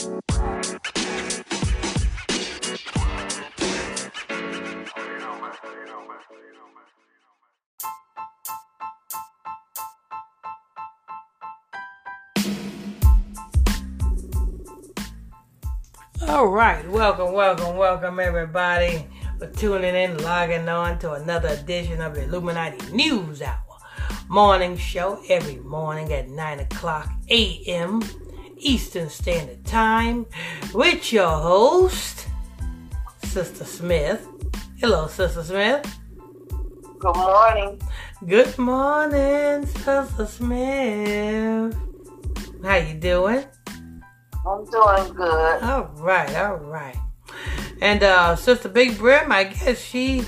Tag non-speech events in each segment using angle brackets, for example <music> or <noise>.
All right, welcome, welcome, welcome, everybody, for tuning in, logging on to another edition of the Illuminati News Hour morning show every morning at 9 o'clock a.m. Eastern Standard Time with your host, Sister Smith. Hello, Sister Smith. Good morning. Good morning, Sister Smith. How you doing? I'm doing good. All right, all right. And uh, Sister Big Brim, I guess she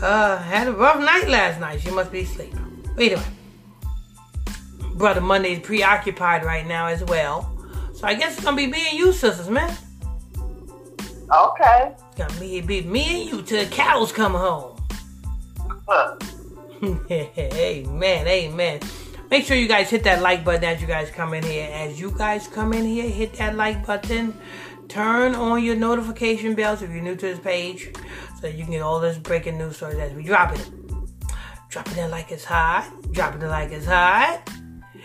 uh, had a rough night last night. She must be asleep. Anyway, Brother Monday's preoccupied right now as well. So I guess it's gonna be me and you, sisters, man. Okay. It's gonna be, be me and you till the cows come home. Huh. <laughs> amen, amen. Make sure you guys hit that like button as you guys come in here. As you guys come in here, hit that like button. Turn on your notification bells if you're new to this page so you can get all this breaking news stories as we drop it. Dropping it like it's hot. Dropping it like it's hot.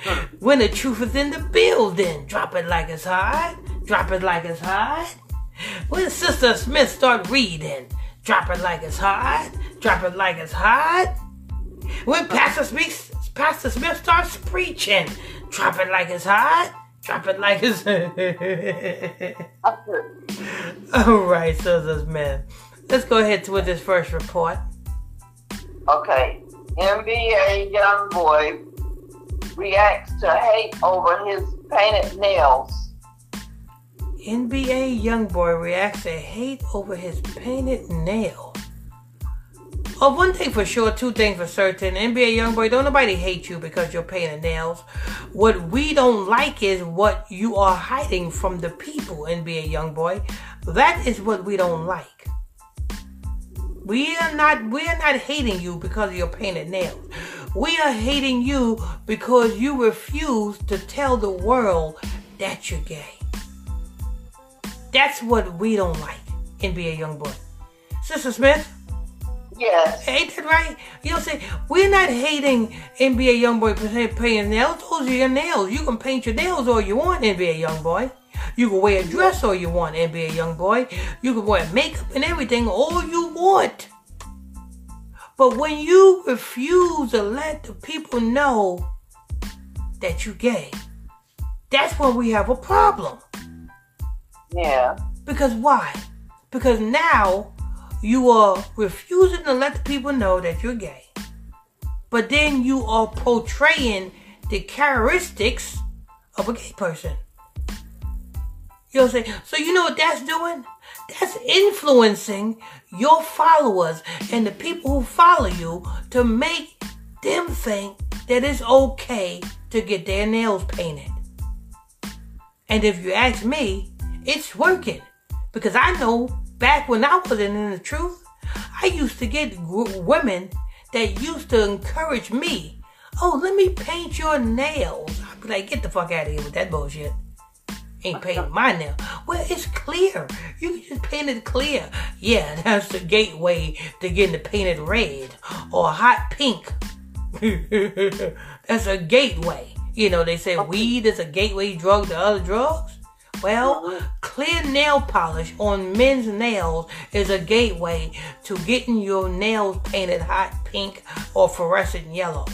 <laughs> When the truth is in the building, drop it like it's hot. Drop it like it's hot. When Sister Smith start reading, drop it like it's hot. Drop it like it's hot. When Pastor Smith, Pastor Smith starts preaching, drop it like it's hot. Drop it like it's. Hot <laughs> All right, Sister Smith. Let's go ahead with this first report. Okay. NBA YoungBoy reacts to hate over his painted nails. NBA YoungBoy reacts to hate over his painted nail. Oh, one thing for sure, two things for certain. NBA YoungBoy, don't nobody hate you because you're painted nails. What we don't like is what you are hiding from the people, NBA YoungBoy. That is what we don't like. We are not we are not hating you because of your painted nails. We are hating you because you refuse to tell the world that you're gay. That's what we don't like in being a young boy. Sister Smith, Yes. ain't that right? You know what I'm saying? We're not hating NBA YoungBoy painting nails. Those are your nails. You can paint your nails all you want, NBA YoungBoy. You can wear a dress all you want, NBA YoungBoy. You can wear makeup and everything all you want. But when you refuse to let the people know that you gay, that's when we have a problem. Yeah. Because why? Because now you are refusing to let the people know that you're gay. But then you are portraying the characteristics of a gay person. You know what I'm saying? So you know what that's doing? That's influencing your followers and the people who follow you to make them think that it's okay to get their nails painted. And if you ask me, it's working. Because I know back when I wasn't in the truth, I used to get women that used to encourage me. Oh, let me paint your nails. I'd be like, get the fuck out of here with that bullshit. Ain't painting my nail. Well, it's clear. You can just paint it clear. Yeah, <laughs> that's the gateway to getting it painted red or hot pink. <laughs> that's a gateway. You know, they say weed is a gateway drug to other drugs. Well, uh-huh. clear nail polish on men's nails is a gateway to getting your nails painted hot pink or fluorescent yellow.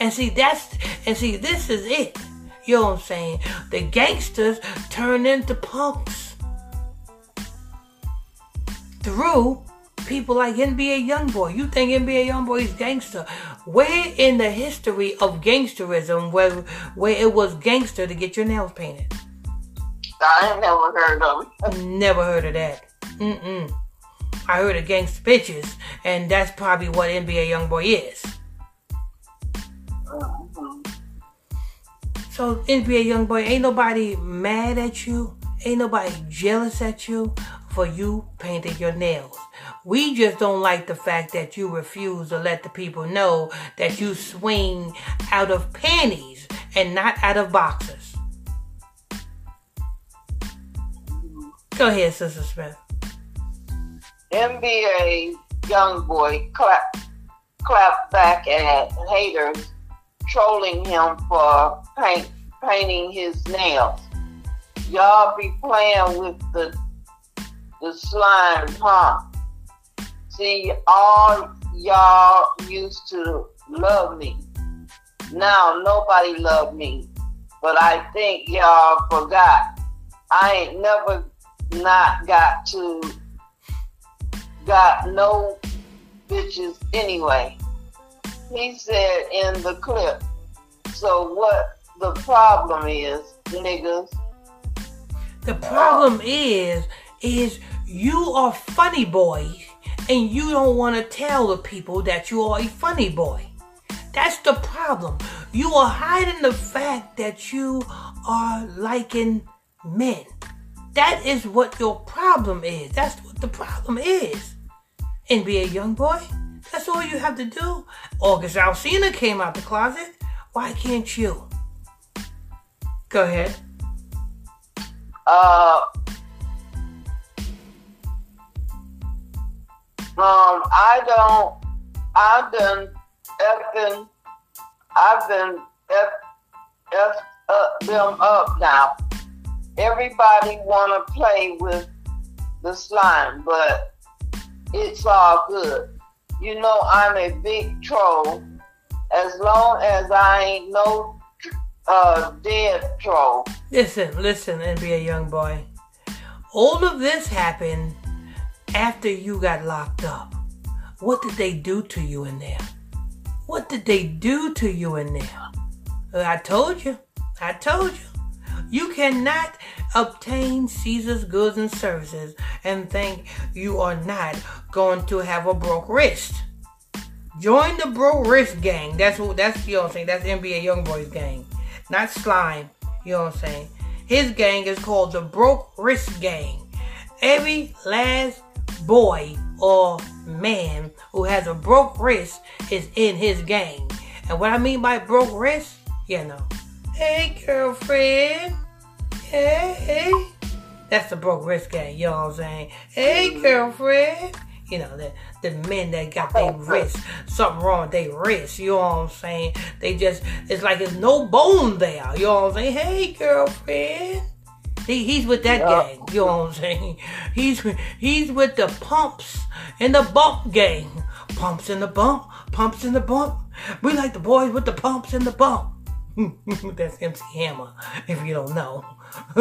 And see, that's, and see, this is it. You know what I'm saying? The gangsters turn into punks through people like NBA YoungBoy. You think NBA YoungBoy is gangster? Where in the history of gangsterism where where it was gangster to get your nails painted? I never heard of it. <laughs> Never heard of that. Mm-mm. I heard of gangster bitches, and that's probably what NBA YoungBoy is. So NBA YoungBoy, ain't nobody mad at you, ain't nobody jealous at you for you painting your nails. We just don't like the fact that you refuse to let the people know that you swing out of panties and not out of boxes. Go ahead, Sister Smith. NBA YoungBoy clap clap back at haters trolling him for paint, painting his nails. Y'all be playing with the the slime, huh? See, all y'all used to love me. Now nobody love me, but I think y'all forgot. I ain't never not got to got no bitches anyway. He said in the clip. So what the problem is, niggas? The problem is, is you are funny boys and you don't want to tell the people that you are a funny boy. That's the problem. You are hiding the fact that you are liking men. That is what your problem is. That's what the problem is. NBA YoungBoy, that's all you have to do. August Alsina came out the closet. Why can't you? Go ahead. Uh, um, I don't. I've been effing. I've been f f uh, them up now. Everybody wanna play with the slime, but it's all good. You know I'm a big troll. As long as I ain't no uh, dead troll. Listen, listen, NBA YoungBoy. All of this happened after you got locked up. What did they do to you in there? What did they do to you in there? I told you. I told you. You cannot obtain Caesar's goods and services and think you are not going to have a broke wrist. Join the broke wrist gang. That's what that's you know what I'm saying. That's NBA YoungBoy's gang. Not slime. You know what I'm saying? His gang is called the Broke Wrist Gang. Every last boy or man who has a broke wrist is in his gang. And what I mean by broke wrist, you know. Hey girlfriend. Hey. That's the broke wrist gang, you know what I'm saying? Hey girlfriend. You know, the, the men that got their wrist, something wrong with their wrist, you know what I'm saying? They just, it's like there's no bone there, you know what I'm saying? Hey girlfriend. He, he's with that Yeah. gang, you know what I'm saying? He's, he's with the pumps and the bump gang. Pumps in the bump, pumps in the bump. We like the boys with the pumps and the bump. <laughs> That's MC Hammer, if you don't know. <laughs>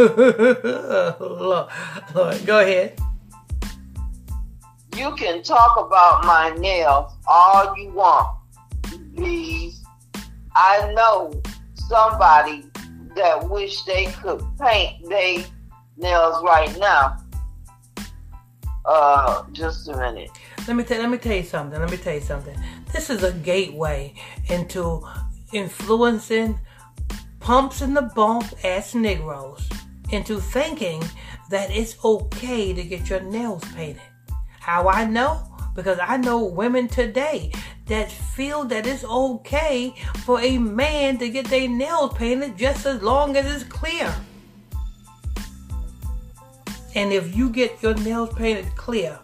Lord, Lord, go ahead. You can talk about my nails all you want, please. I know somebody that wish they could paint their nails right now. Uh, just a minute. Let me tell let me tell you something. Let me tell you something. This is a gateway into influencing pumps in the bump ass Negroes into thinking that it's okay to get your nails painted. How I know? Because I know women today that feel that it's okay for a man to get their nails painted just as long as it's clear. And if you get your nails painted clear,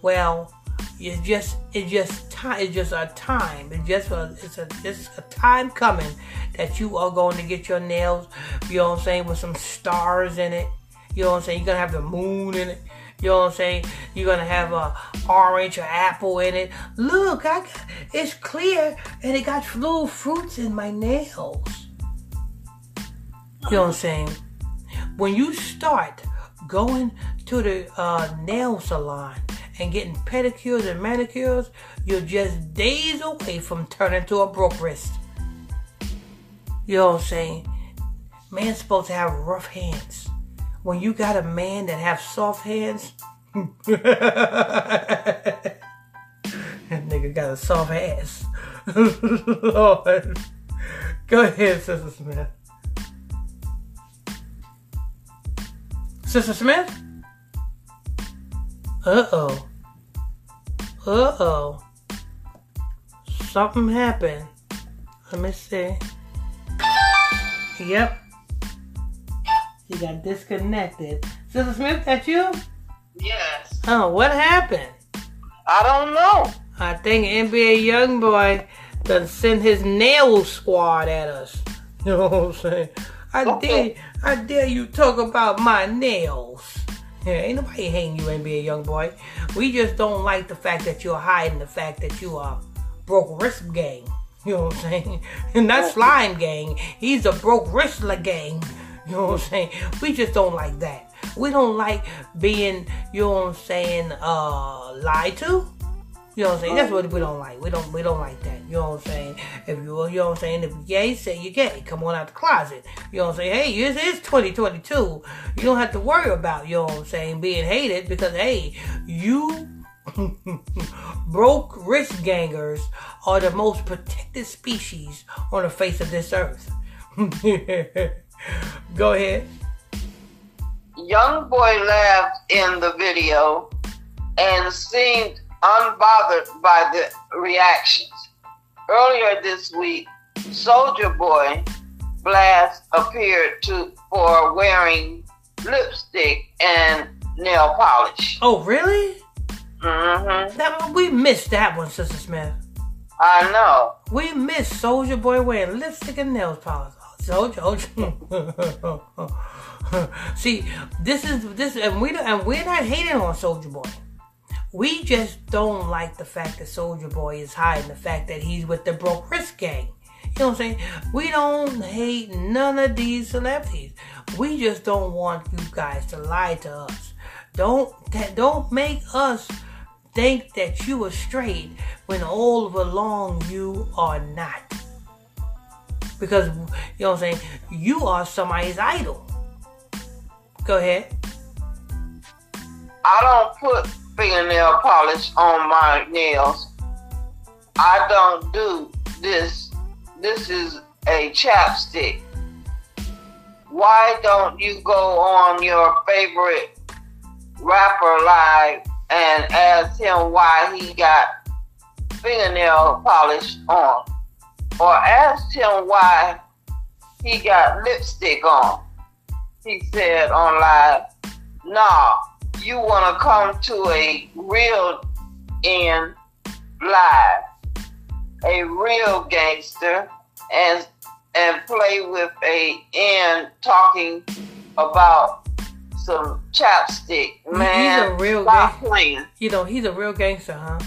well, it's just it's just time it's just a time. It's just a it's a it's a time coming that you are going to get your nails, you know what I'm saying, with some stars in it. You know what I'm saying? You're gonna have the moon in it. You know what I'm saying? You're gonna have a orange or apple in it. Look, I it's clear and it got little fruits in my nails. You know what I'm saying? When you start going to the uh, nail salon and getting pedicures and manicures, you're just days away from turning to a broke wrist. You know what I'm saying? Man's supposed to have rough hands. When you got a man that have soft hands, <laughs> that nigga got a soft ass. <laughs> Lord. Go ahead, Sister Smith. Sister Smith? Uh oh. Uh oh. Something happened. Let me see. Yep. She got disconnected. Sister Smith, that you? Yes. Oh, what happened? I don't know. I think NBA YoungBoy done send his nail squad at us. <laughs> You know what I'm saying? I Okay. dare, I dare you talk about my nails. Yeah, ain't nobody hating you, NBA YoungBoy. We just don't like the fact that you're hiding the fact that you are broke wrist gang. <laughs> You know what I'm saying? <laughs> And not slime gang. He's a broke wrestler gang. You know what I'm saying? We just don't like that. We don't like being, you know what I'm saying, uh, lied to. You know what I'm saying? That's what we don't like. We don't we don't like that. You know what I'm saying? If you you know what I'm saying, if you're gay, say you're gay. Come on out the closet. You know what I'm saying? Hey, it is 2022. You don't have to worry about, you know what I'm saying, being hated because hey, you <laughs> broke wrist gangers are the most protected species on the face of this earth. <laughs> Go ahead. Young boy laughed in the video and seemed unbothered by the reactions. Earlier this week, Soulja Boy Blast appeared to for wearing lipstick and nail polish. Oh, really? hmm That we missed that one, Sister Smith. I know. We missed Soulja Boy wearing lipstick and nails polish. <laughs> See, this is this, and we and we're not hating on Soulja Boy. We just don't like the fact that Soulja Boy is hiding the fact that he's with the broke wrist gang. You know what I'm saying? We don't hate none of these celebrities. We just don't want you guys to lie to us. Don't don't make us think that you are straight when all along you are not. Because you know what I'm saying, you are somebody's idol. Go ahead. I don't put fingernail polish on my nails. I don't do this. This is a chapstick. Why don't you go on your favorite rapper live and ask him why he got fingernail polish on? Or asked him why he got lipstick on? He said on live, nah, you want to come to a real end live, a real gangster, and and play with a end talking about some chapstick. Man, he's a real stop gang- playing. You know, he's a real gangster, huh?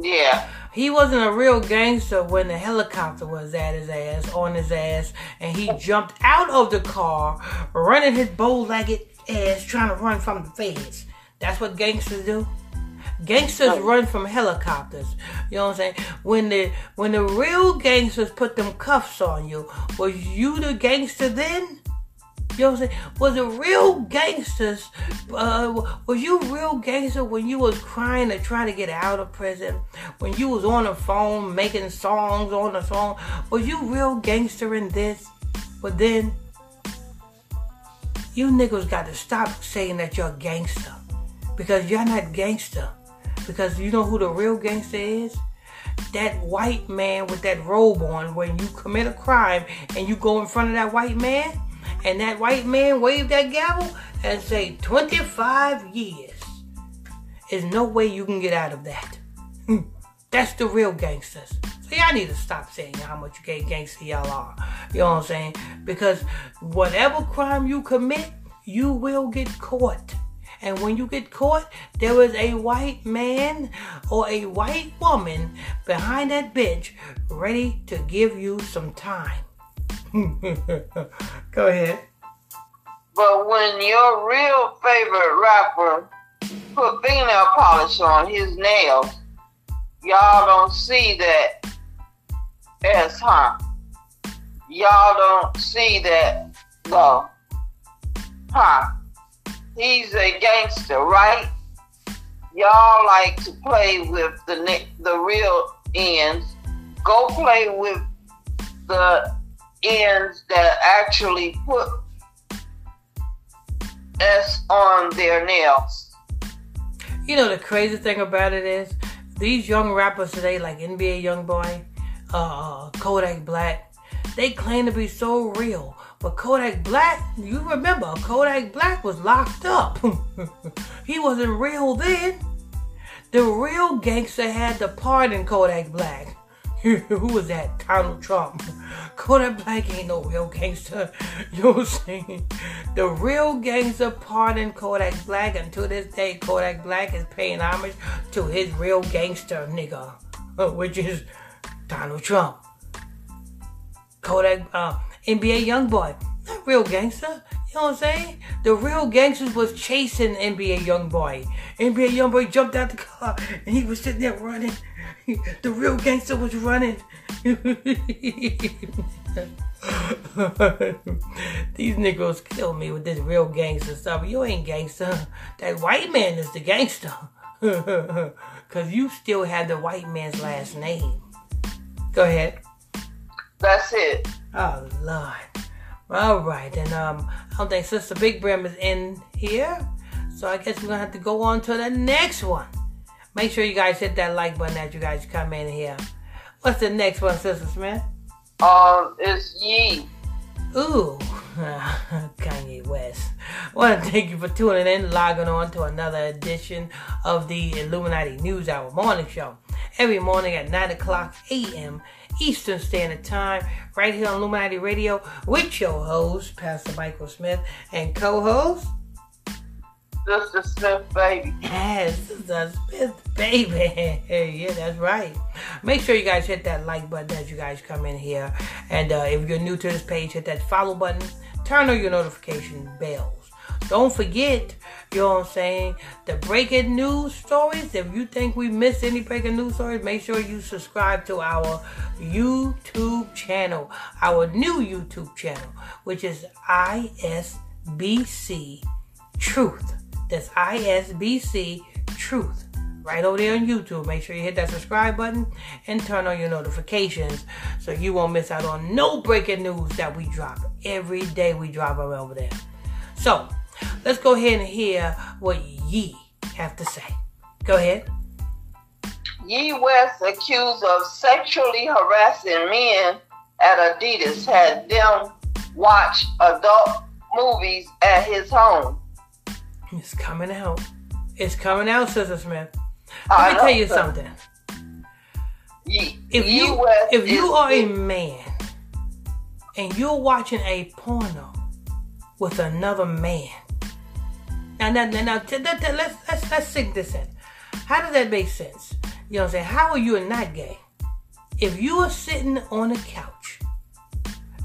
Yeah, He wasn't a real gangster when the helicopter was at his ass, on his ass, and he jumped out of the car, running his bow-legged ass, trying to run from the feds. That's what gangsters do. Gangsters run from helicopters. You know what I'm saying? When the when the real gangsters put them cuffs on you, was you the gangster then? You know what I'm saying? Was it real gangsters? Uh, was you real gangster when you was crying to try to get out of prison? When you was on the phone making songs on the phone? Was you real gangster in this? But then, you niggas got to stop saying that you're a gangster. Because you're not gangster. Because you know who the real gangster is? That white man with that robe on when you commit a crime and you go in front of that white man and that white man wave that gavel and say 25 years. There's no way you can get out of that. Hmm. That's the real gangsters. So y'all need to stop saying how much gangster y'all are. You know what I'm saying? Because whatever crime you commit, you will get caught. And when you get caught, there is a white man or a white woman behind that bench ready to give you some time. <laughs> Go ahead. but when your real favorite rapper put fingernail polish on his nails, y'all don't see that as huh? Y'all don't see that though, huh? He's a gangster, right? Y'all like to play with the the real ends. Go play with the ends that actually put S on their nails. You know the crazy thing about it is these young rappers today, like NBA YoungBoy, uh, Kodak Black, they claim to be so real, But Kodak Black, you remember, Kodak Black was locked up. <laughs> he wasn't real then. The real gangster had to pardon Kodak Black. Who was that? Donald Trump. <laughs> Kodak Black ain't no real gangster. <laughs> You know what I'm saying? The real gangster pardoned Kodak Black, and to this day, Kodak Black is paying homage to his real gangster nigga, <laughs> which is Donald Trump. Kodak, uh, NBA YoungBoy, not real gangster. You know what I'm saying? The real gangsters was chasing NBA YoungBoy. NBA YoungBoy jumped out the car and he was sitting there running. <laughs> The real gangster was running. <laughs> These niggas kill me with this real gangster stuff. You ain't gangster. That white man is the gangster. <laughs> Cause you still have the white man's last name. Go ahead. That's it. Oh Lord. All right, and um, I don't think Sister Big Brim is in here, so I guess we're gonna have to go on to the next one. Make sure you guys hit that like button as you guys come in here. What's the next one, Sister Smith? Um, it's Ye. Ooh, <laughs> Kanye West. I want to thank you for tuning in, logging on to another edition of the Illuminati News Hour morning show. Every morning at 9 o'clock a.m. Eastern Standard Time, right here on Illuminati Radio, with your host, Pastor Michael Smith, and co host, Sister Smith, baby. Yes, Sister Smith, baby. <laughs> yeah, that's right. Make sure you guys hit that like button as you guys come in here. And uh, if you're new to this page, hit that follow button. Turn on your notification bells. Don't forget, you know what I'm saying, the breaking news stories. If you think we missed any breaking news stories, make sure you subscribe to our YouTube channel, our new YouTube channel, which is ISBC Truth. That's ISBC Truth. Right over there on YouTube. Make sure you hit that subscribe button and turn on your notifications so you won't miss out on no breaking news that we drop. Every day we drop them over there. So, let's go ahead and hear what Ye have to say. Go ahead. Ye West accused of sexually harassing men at Adidas had them watch adult movies at his home. It's coming out. It's coming out, Sister Smith. Let me tell you something. Ye, If you if you is- are a man and you're watching a porno with another man, now now now, now t- t- t- let's let's let's sink this in. How does that make sense? You know what I'm saying? How are you not gay? If you are sitting on a couch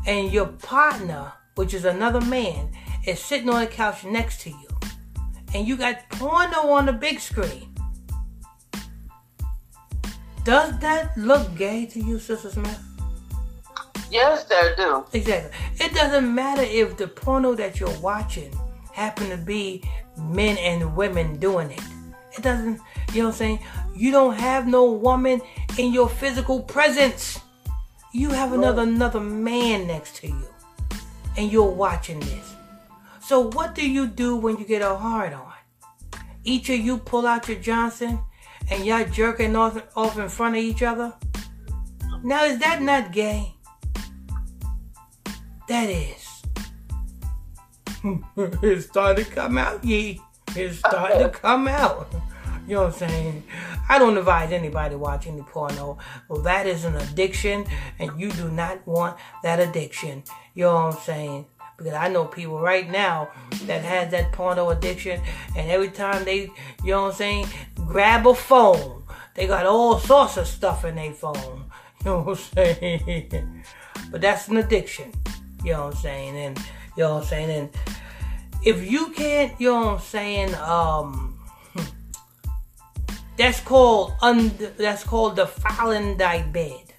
and your partner, which is another man, is sitting on a couch next to you, and you got porno on the big screen. Does that look gay to you, Sister Smith? yes, they do. Exactly. It doesn't matter if the porno that you're watching happen to be men and women doing it. It doesn't, you know what I'm saying? You don't have no woman in your physical presence. You have another another man next to you. And you're watching this. So what do you do when you get a hard on? Each of you pull out your Johnson and y'all jerking off, off in front of each other? Now is that not gay? That is. <laughs> it's starting to come out, ye. It's starting to come out. You know what I'm saying? I don't advise anybody watch any porno. Well, that is an addiction, and you do not want that addiction. You know what I'm saying? Because I know people right now that has that porno addiction, and every time they, you know what I'm saying, grab a phone, they got all sorts of stuff in their phone. <laughs> You know what I'm saying? But that's an addiction. You know what I'm saying? And you know what I'm saying? And if you can't, you know what I'm saying, um <laughs> that's called un that's called defiling thy bed.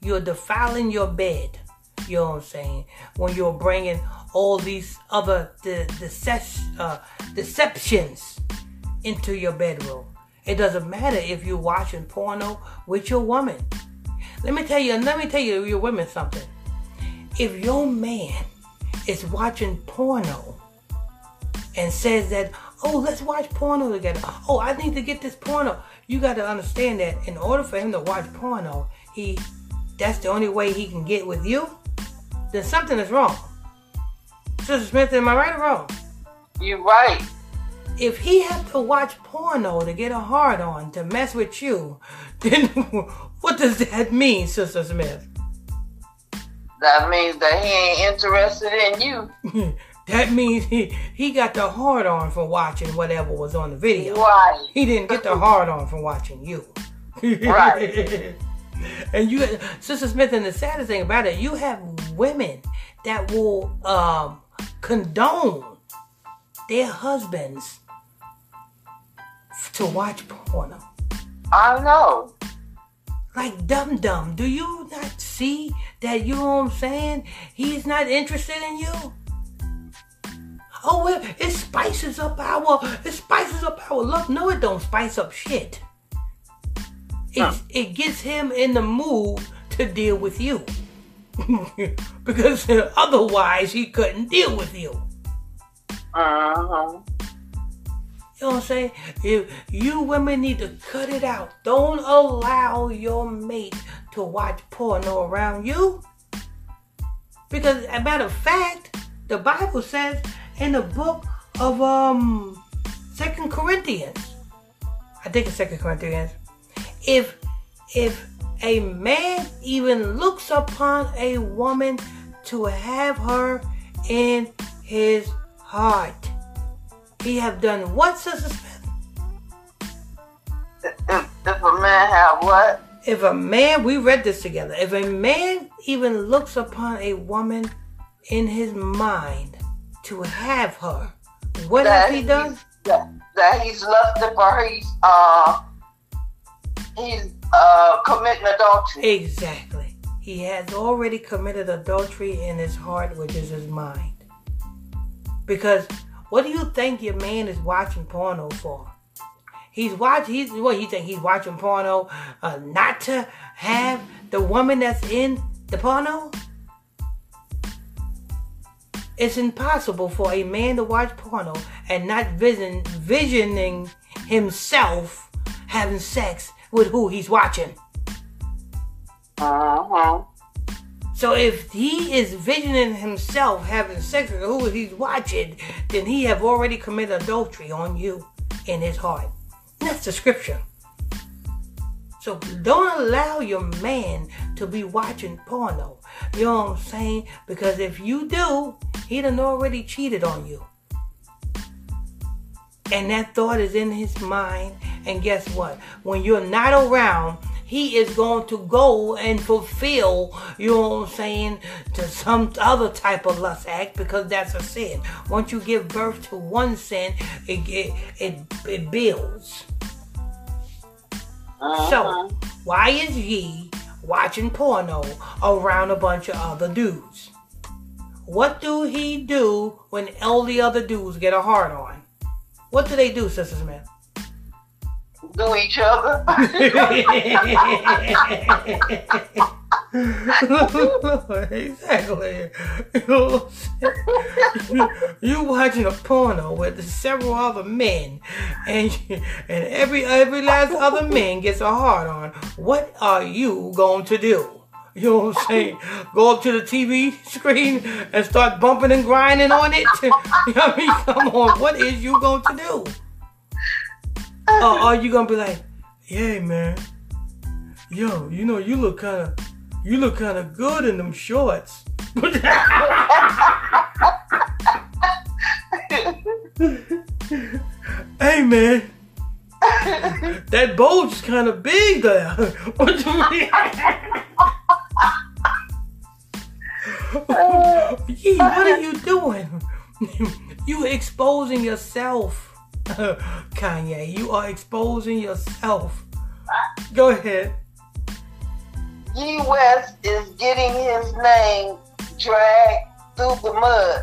You're defiling your bed. You know what I'm saying? When you're bringing all these other de- decep- uh, deceptions into your bedroom. It doesn't matter if you're watching porno with your woman. Let me tell you, let me tell you, your women something. If your man is watching porno and says that, oh, let's watch porno together. Oh, I need to get this porno. You got to understand that in order for him to watch porno, he that's the only way he can get with you. Then something is wrong. Sister Smith, am I right or wrong? You're right. If he had to watch porno to get a hard on to mess with you, <laughs> then what does that mean, Sister Smith? That means that he ain't interested in you. <laughs> that means he, he got the hard on from watching whatever was on the video. Right. He didn't get the hard on from watching you. Right. <laughs> and you, Sister Smith, and the saddest thing about it, you have women that will um, condone their husbands to watch porno. I don't know. Like Dum Dum, do you not see that? You know what I'm saying? He's not interested in you. Oh, it, it spices up our it spices up our love. No, it don't spice up shit. It it gets him in the mood to deal with you. <laughs> because otherwise he couldn't deal with you. Uh-huh. You know what I'm saying? If you women need to cut it out. Don't allow your mate to watch porno around you. Because as a matter of fact, the Bible says in the book of um Second Corinthians, I think it's Second Corinthians, if if a man even looks upon a woman to have her in his heart, he have done what, Sister Smith? If, if a man have what? If a man, we read this together, if a man even looks upon a woman in his mind to have her, what has he done? That, that he's lusted for her. He's uh he's uh committing adultery. Exactly. He has already committed adultery in his heart, which is his mind. Because what do you think your man is watching porno for? He's watching. He's what he think he's watching porno, uh, not to have the woman that's in the porno. It's impossible for a man to watch porno and not vision, visioning himself having sex with who he's watching. Uh-huh. So if he is visioning himself having sex with who he's watching, then he have already committed adultery on you in his heart. And that's the scripture. So don't allow your man to be watching porno. You know what I'm saying? Because if you do, he done already cheated on you. And that thought is in his mind. And guess what? When you're not around, he is going to go and fulfill, you know what I'm saying, to some other type of lust act because that's a sin. Once you give birth to one sin, it it it, it builds. Uh-huh. So, why is ye watching porno around a bunch of other dudes? What do he do when all the other dudes get a hard on? What do they do, Sister Smith? Do each other. <laughs> exactly. You, know, you, you watching a porno with several other men, and and every every last other man gets a hard on. What are you going to do? You know what I'm saying? Go up to the TV screen and start bumping and grinding on it. You know what I mean? Come on, what is you going to do? Or oh, <laughs> are you gonna be like, yeah, man, yo, you know, you look kind of, you look kind of good in them shorts. <laughs> hey, man, that bulge is kind of big there. <laughs> What you mean? Ye, what are you doing? you exposing yourself, <laughs> Kanye. You are exposing yourself. Go ahead. Ye West is getting his name dragged through the mud.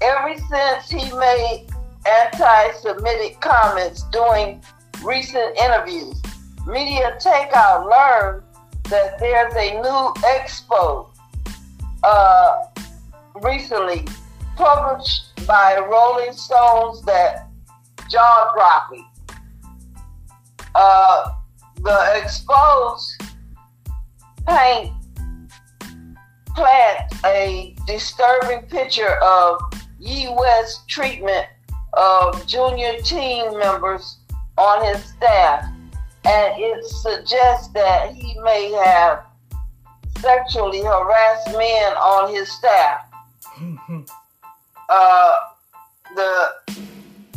Ever since he made anti-Semitic comments during recent interviews, Media Takeout learned that there's a new expo uh, recently published by Rolling Stones that jaw-dropping. Uh, the exposed paint plant a disturbing picture of West treatment of junior team members on his staff, and it suggests that he may have sexually harassed men on his staff. <laughs> uh, the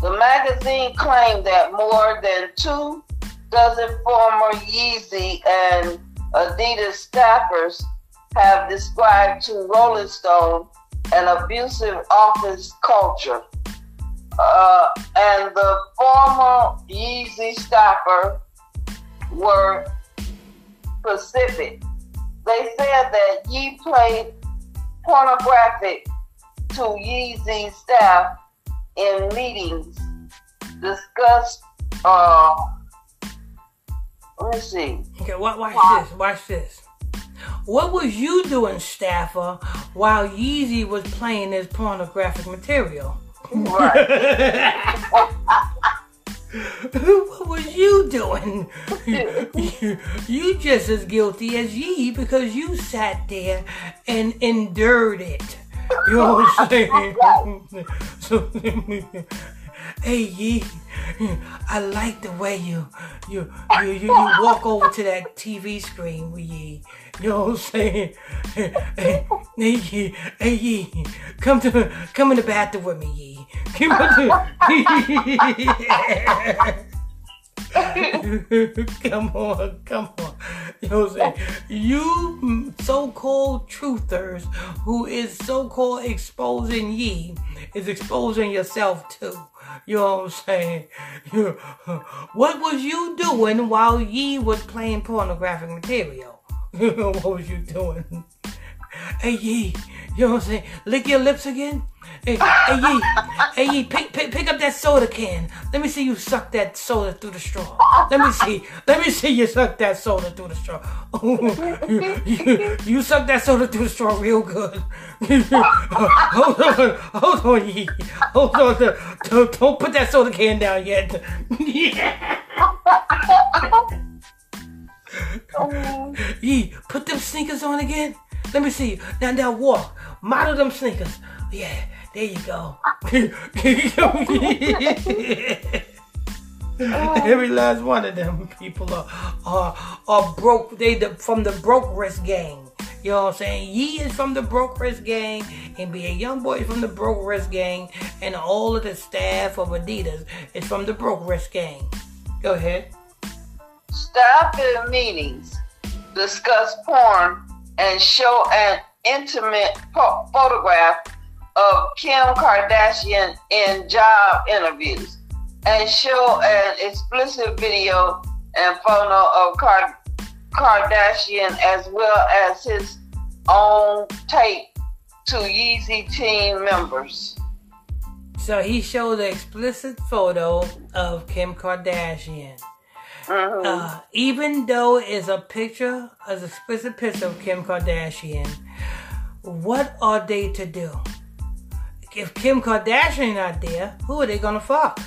the magazine claimed that more than two dozen former Yeezy and Adidas staffers have described to Rolling Stone an abusive office culture. Uh, and the former Yeezy staffer were specific. They said that Ye played pornographic to Yeezy staff in meetings, discuss. uh, let me see. Okay, watch, watch this. Watch this. What was you doing, staffer, while Yeezy was playing this pornographic material? Right. <laughs> what was you doing? you, <laughs> you just as guilty as ye because you sat there and endured it. So, <laughs> hey Ye, I like the way you you you, you, walk over to that TV screen with Ye. You know what I'm saying? Hey, hey, Ye, hey Ye, come to come in the bathroom with me, Ye. Come on, <laughs> <laughs> come on, come on. You know what I'm saying? You so-called truthers who is so-called exposing ye is exposing yourself too. You know what I'm saying? <laughs> What was you doing while ye was playing pornographic material? <laughs> what was you doing? Hey ye, you know what I'm saying? Lick your lips again? Hey, hey Ye, hey Ye, pick, pick, pick up that soda can. Let me see you suck that soda through the straw. Let me see, let me see you suck that soda through the straw. <laughs> you, you, you suck that soda through the straw real good. <laughs> hold on, hold on, Ye. Hold on, don't, don't put that soda can down yet. <laughs> Ye, put them sneakers on again. Let me see. Now, now walk. Model them sneakers. Yeah, there you go. <laughs> Every last one of them people are are, are broke. They the, from the broke wrist gang. You know what I'm saying? Ye is from the broke wrist gang, and be a young boy from the broke wrist gang, and all of the staff of Adidas is from the broke wrist gang. Go ahead. Staff in meetings discuss porn and show an intimate po- photograph of Kim Kardashian in job interviews and show an explicit video and photo of Kar- Kardashian as well as his own tape to Yeezy team members. So he showed an explicit photo of Kim Kardashian. Mhm. Uh, even though it's a picture, an explicit picture of Kim Kardashian, what are they to do? If Kim Kardashian not there, who are they gonna fuck?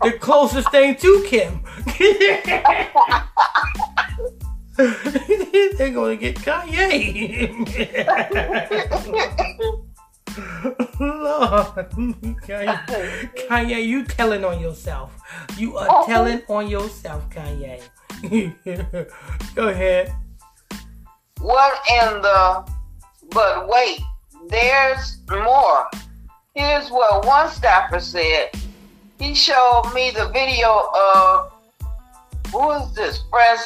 the, closest thing to Kim. They're gonna get Kanye. Lord, Kanye, Kanye, you telling on yourself. You are telling on yourself, Kanye. Go ahead. What in the. But wait, there's more. Here's what one staffer said. He showed me the video of. Who is this? Fran-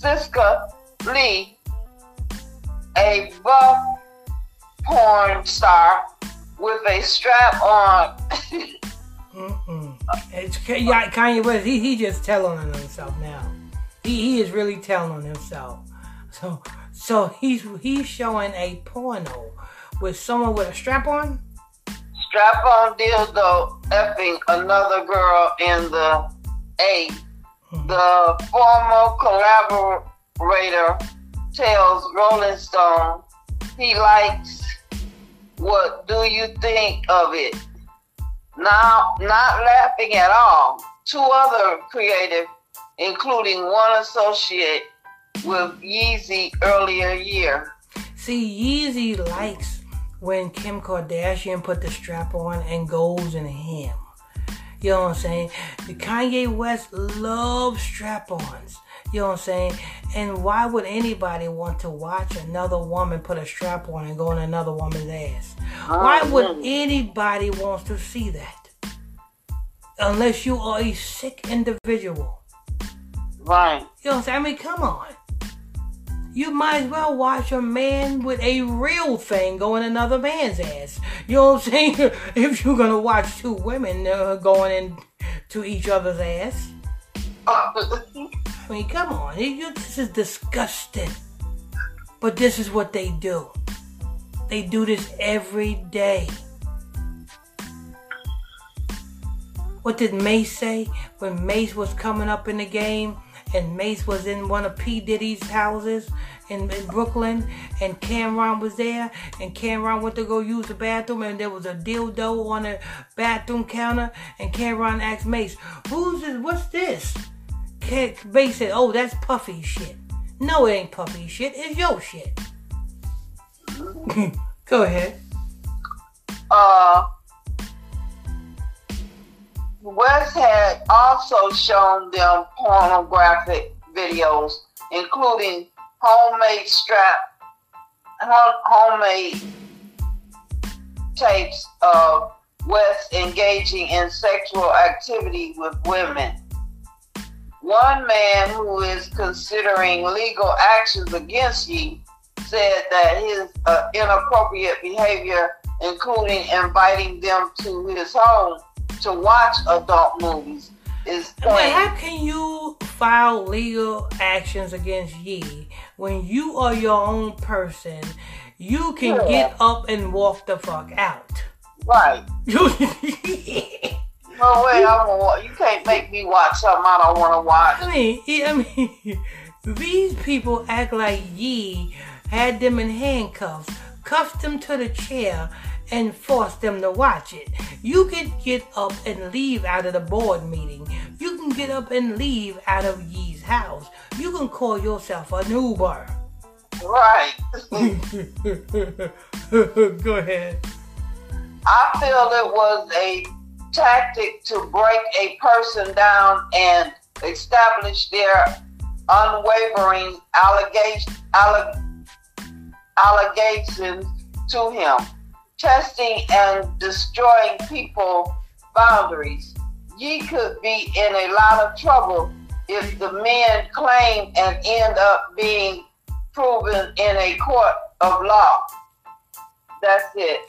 Francisca Lee, a buff porn star with a strap on. Mm-mm. It's Kanye West. He he just telling on himself now. He he is really telling on himself. So so he's he's showing a porno with someone with a strap on. strap on dildo effing another girl in the A. Mm-hmm. The former collaborator tells Rolling Stone he likes what do you think of it? Now, not laughing at all. Two other creative including one associate with Yeezy earlier year. See, Yeezy likes when Kim Kardashian put the strap on and goes in him. You know what I'm saying? The Kanye West loves strap-ons. You know what I'm saying? And why would anybody want to watch another woman put a strap on and go in another woman's ass? Oh, why would anybody want to see that? Unless you are a sick individual. Right. You know what I'm saying? I mean, come on. You might as well watch a man with a real thing go in another man's ass. You know what I'm saying? <laughs> if you're gonna watch two women uh, going into each other's ass. <laughs> I mean, come on. This is disgusting. But this is what they do. They do this every day. What did Mase say when Mase was coming up in the game? And Mase was in one of P. Diddy's houses in, in Brooklyn, and Cam'ron was there, and Cam'ron went to go use the bathroom, and there was a dildo on the bathroom counter, and Cam'ron asked Mase, "Who's this? What's this?" Mase said, "Oh, that's Puffy shit." No, it ain't Puffy shit. It's your shit. <laughs> go ahead. Uh. West had also shown them pornographic videos, including homemade strap, homemade tapes of West engaging in sexual activity with women. One man who is considering legal actions against Ye said that his uh, inappropriate behavior, including inviting them to his home, to watch adult movies is Wait, how can you file legal actions against Ye when you are your own person? You can yeah. get up and walk the fuck out. Right. <laughs> no way, I'm gonna, you can't make me watch something I don't want to watch. I mean, I mean, <laughs> these people act like Ye had them in handcuffs, cuffed them to the chair, and force them to watch it. You can get up and leave out of the board meeting. You can get up and leave out of Ye's house. You can call yourself an Uber. Right. <laughs> Go ahead. I feel it was a tactic to break a person down and establish their unwavering allegation, alleg- allegations to him testing and destroying people boundaries. Ye could be in a lot of trouble if the men claim and end up being proven in a court of law. That's it.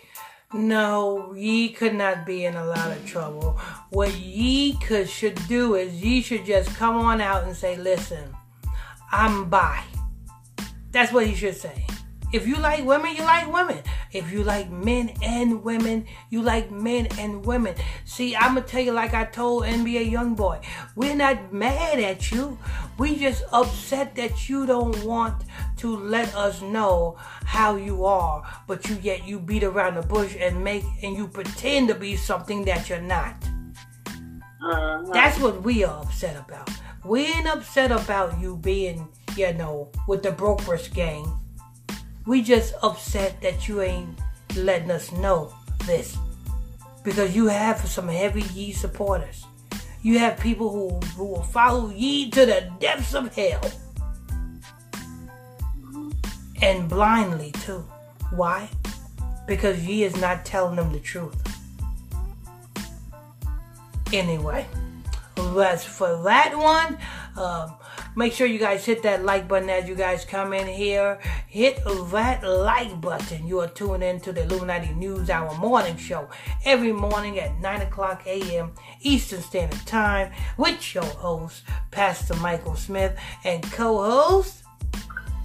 No, ye could not be in a lot of trouble. What ye could should do is ye should just come on out and say, listen, I'm bi. That's what he should say. If you like women, you like women. If you like men and women, you like men and women. See, I'm gonna tell you like I told NBA YoungBoy, we're not mad at you. We just upset that you don't want to let us know how you are, but you yet you beat around the bush and make and you pretend to be something that you're not. Uh-huh. That's what we are upset about. We ain't upset about you being, you know, with the brokers gang. We just upset that you ain't letting us know this. Because you have some heavy Ye supporters. You have people who, who will follow Ye to the depths of hell. And blindly too. Why? Because Ye is not telling them the truth. Anyway, that's for that one. Um, Make sure you guys hit that like button as you guys come in here. Hit that like button. You are tuned in to the Illuminati News Hour morning show every morning at 9 o'clock a.m. Eastern Standard Time with your host, Pastor Michael Smith, and co host,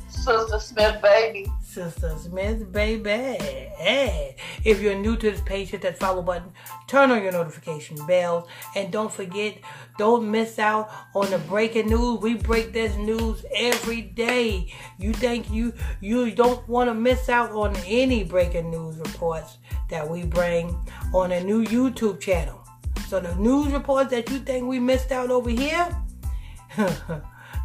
Sister Smith, baby. Sister Smith, baby. Hey. If you're new to this page, hit that follow button, turn on your notification bells, and don't forget, don't miss out on the breaking news. We break this news every day. You think you you don't want to miss out on any breaking news reports that we bring on a new YouTube channel. So the news reports that you think we missed out over here, <laughs>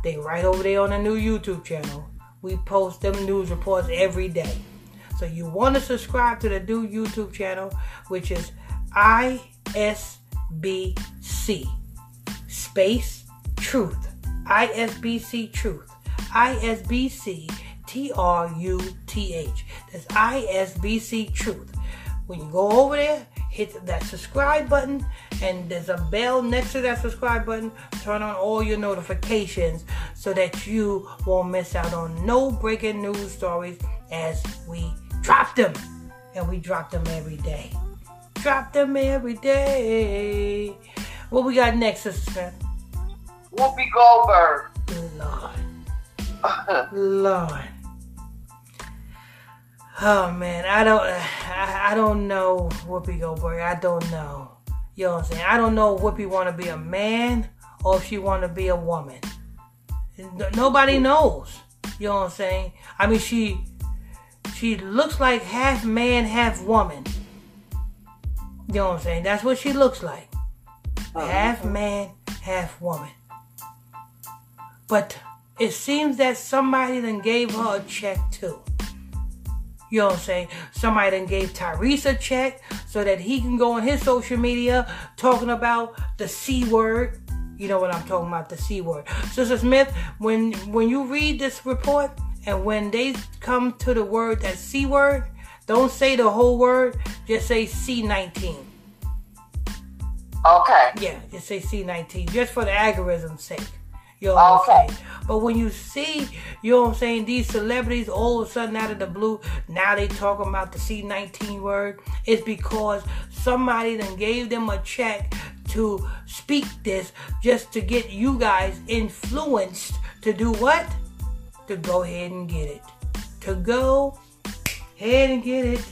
they right over there on the new YouTube channel. We post them news reports every day. So you want to subscribe to the new YouTube channel, which is ISBC space truth. ISBC truth. ISBC T R U T H. That's ISBC truth. When you go over there, hit that subscribe button, and there's a bell next to that subscribe button. Turn on all your notifications so that you won't miss out on no breaking news stories as we drop them. And we drop them every day. Drop them every day. What we got next, Sister Smith? Whoopi Goldberg. Lord. <laughs> Lord. Oh man, I don't, I, I don't know Whoopi Goldberg. I don't know. You know what I'm saying? I don't know if Whoopi want to be a man or if she want to be a woman. Nobody knows. You know what I'm saying? I mean, she, she looks like half man, half woman. You know what I'm saying? That's what she looks like. Oh, half man, half woman. But it seems that somebody then gave her a check too. You know what I'm saying? Somebody then gave Tyrese a check so that he can go on his social media talking about the C word. You know what I'm talking about, the C word. Sister Smith, when when you read this report and when they come to the word that C word, don't say the whole word, just say C19. Okay. Yeah, just say C19, just for the algorithm's sake. You know oh, okay. But when you see, you know what I'm saying, these celebrities all of a sudden out of the blue, now they talking about the C19 word, it's because somebody then gave them a check to speak this just to get you guys influenced to do what? To go ahead and get it. To go ahead and get it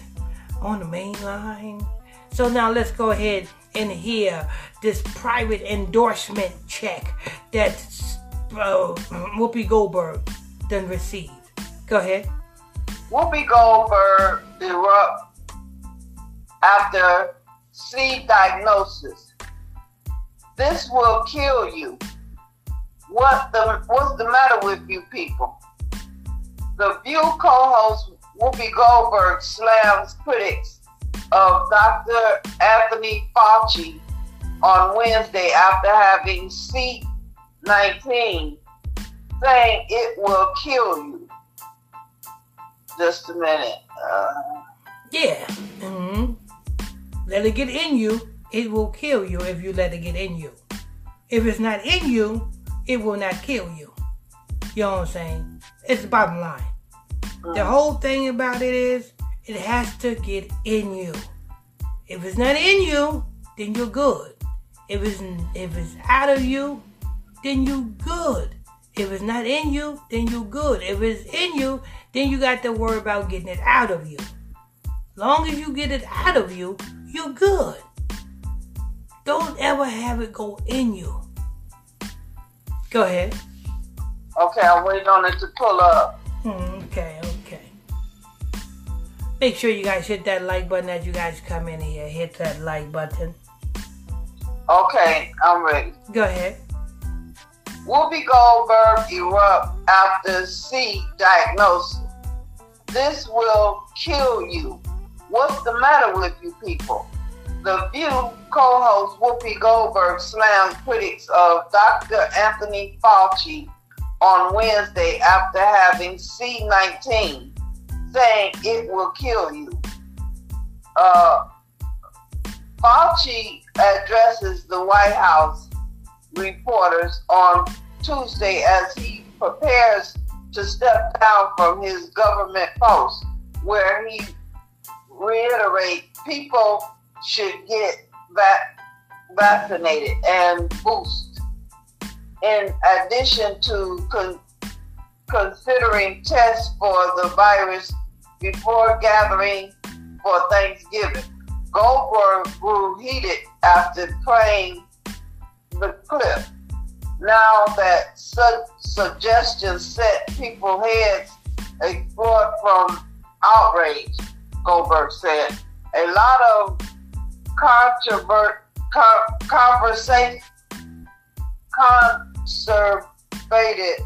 on the main line. So now let's go ahead and hear this private endorsement check that uh, Whoopi Goldberg then received. Go ahead. Whoopi Goldberg erupt after C diagnosis. This will kill you. What the what's the matter with you people? The View co-host Whoopi Goldberg slams critics of Dr. Anthony Fauci on Wednesday after having C19 saying it will kill you. Just a minute. Uh, yeah. Mm-hmm. Let it get in you. It will kill you if you let it get in you. If it's not in you, it will not kill you. You know what I'm saying? It's the bottom line. Mm-hmm. The whole thing about it is it has to get in you. If it's not in you, then you're good. If it's if it's out of you, then you good. If it's not in you, then you good. If it's in you, then you got to worry about getting it out of you. Long as you get it out of you, you're good. Don't ever have it go in you. Go ahead. Okay, I'm waiting on it to pull up. Hmm. Make sure you guys hit that like button as you guys come in here. Hit that like button. Okay, I'm ready. Go ahead. Whoopi Goldberg erupt after C diagnosis. This will kill you. What's the matter with you people? The View co-host Whoopi Goldberg slammed critics of Dr. Anthony Fauci on Wednesday after having C19, saying it will kill you. Uh, Fauci addresses the White House reporters on Tuesday as he prepares to step down from his government post, where he reiterates people should get vac- vaccinated and boost. In addition to con- considering tests for the virus before gathering for Thanksgiving. Goldberg grew heated after playing the clip. Now that such suggestions set people's heads explode from outrage, Goldberg said. A lot of controvert, con- conversation, con- surveyed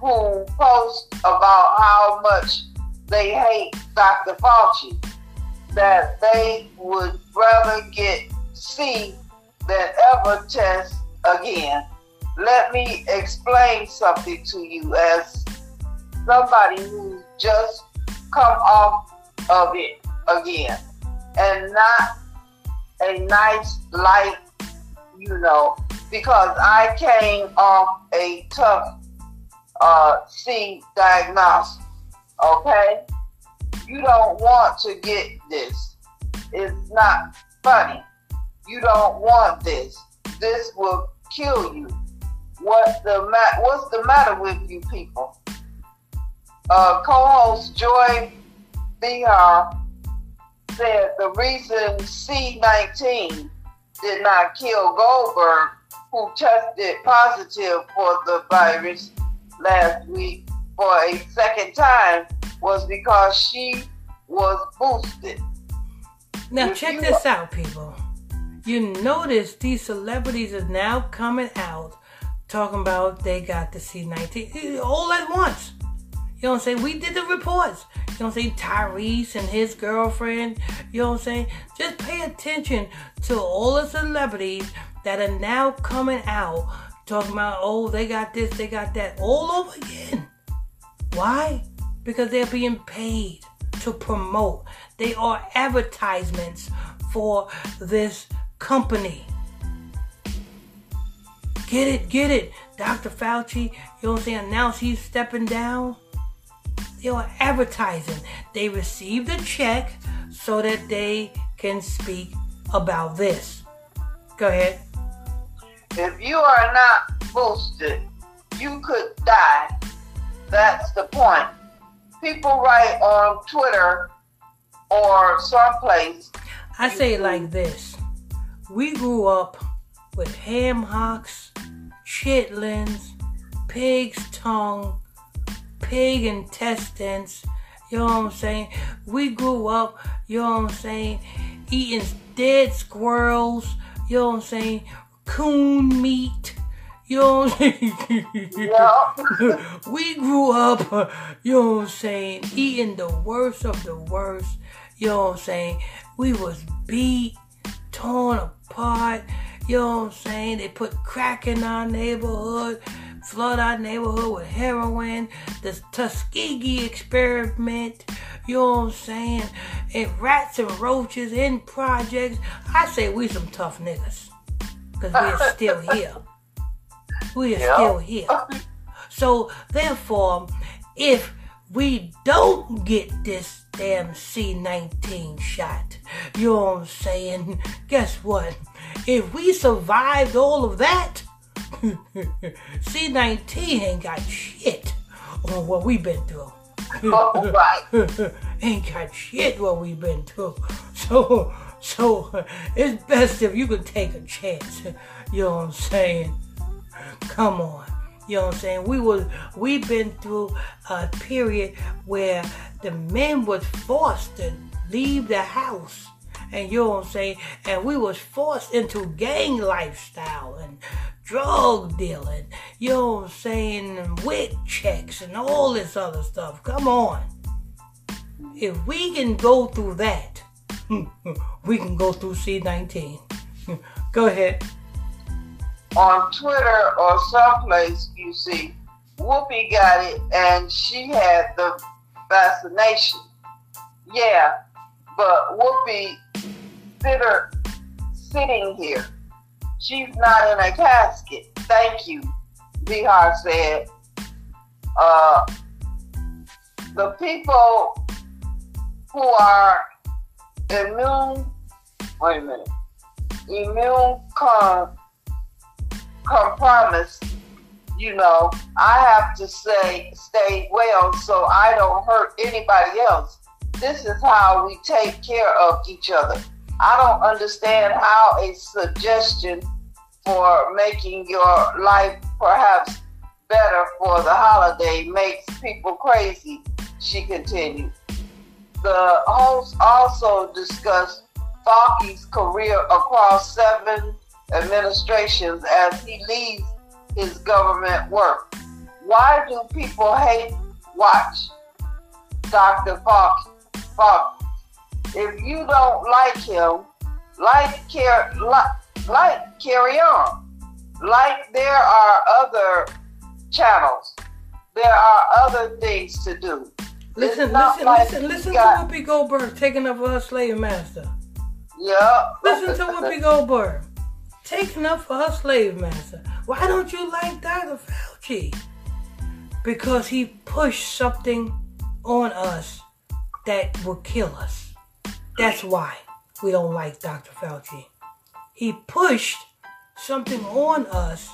who post about how much they hate Dr. Fauci, that they would rather get C than ever test again. Let me explain something to you as somebody who just come off of it again and not a nice light, you know, because I came off a tough uh, C diagnosis. Okay? You don't want to get this. It's not funny. You don't want this. This will kill you. What the ma- What's the matter with you people? Uh, co-host Joy Behar said the reason C19 did not kill Goldberg, who tested positive for the virus last week for a second time, was because she was boosted. Now, if check this out, people. You notice these celebrities are now coming out talking about they got the C19 eh, all at once. You know what I'm saying? We did the reports. You know what I'm saying? Tyrese and his girlfriend. You know what I'm saying? Just pay attention to all the celebrities that are now coming out talking about, oh, they got this, they got that, all over again. Why? Because they're being paid to promote. They are advertisements for this company. Get it, get it. Dr. Fauci, you know what I'm saying, announced he's stepping down. They are advertising. They received a check so that they can speak about this. Go ahead. If you are not boosted, you could die. That's the point. People write on Twitter or someplace. I say it like this. We grew up with ham hocks, chitlins, pig's tongue, pig intestines. You know what I'm saying? We grew up, you know what I'm saying, eating dead squirrels, you know what I'm saying, coon meat. You know what I'm saying? Yeah. <laughs> we grew up, uh, you know what I'm saying, eating the worst of the worst. You know what I'm saying? We was beat, torn apart. You know what I'm saying? They put crack in our neighborhood, flood our neighborhood with heroin, the Tuskegee experiment. You know what I'm saying? And rats and roaches in projects. I say we some tough niggas because we're still <laughs> here. We are yeah. still here. So therefore, if we don't get this damn C19 shot, you know what I'm saying? Guess what? If we survived all of that, <laughs> C19 ain't got shit on what we've been through. Oh, right. <laughs> ain't got shit what we've been through. <laughs> So, so it's best if you can take a chance. You know what I'm saying? Come on. You know what I'm saying? We was we've been through a period where the men was forced to leave the house. And you know what I'm saying? And we was forced into gang lifestyle and drug dealing, you know what I'm saying, and wit checks and all this other stuff. Come on. If we can go through that, <laughs> we can go through C19. <laughs> go ahead on Twitter or someplace you see Whoopi got it and she had the vaccination. Yeah, but Whoopi sitter sitting here. She's not in a casket. Thank you, Behar said. Uh, the people who are immune, wait a minute, immune con compromise, you know, I have to say stay well so I don't hurt anybody else. This is how we take care of each other. I don't understand how a suggestion for making your life perhaps better for the holiday makes people crazy, she continued. The host also discussed Fauci's career across seven administrations as he leads his government work. Why do people hate watch Dr. Fox? Fox? If you don't like him, like care like, like carry on. Like there are other channels. There are other things to do. Listen, listen, like listen, listen got, to Whoopi Goldberg taking up her slave master. Yeah. Listen to Whoopi Goldberg taking up for her slave master. Why don't you like Dr. Fauci? Because he pushed something on us that will kill us. That's why we don't like Dr. Fauci. He pushed something on us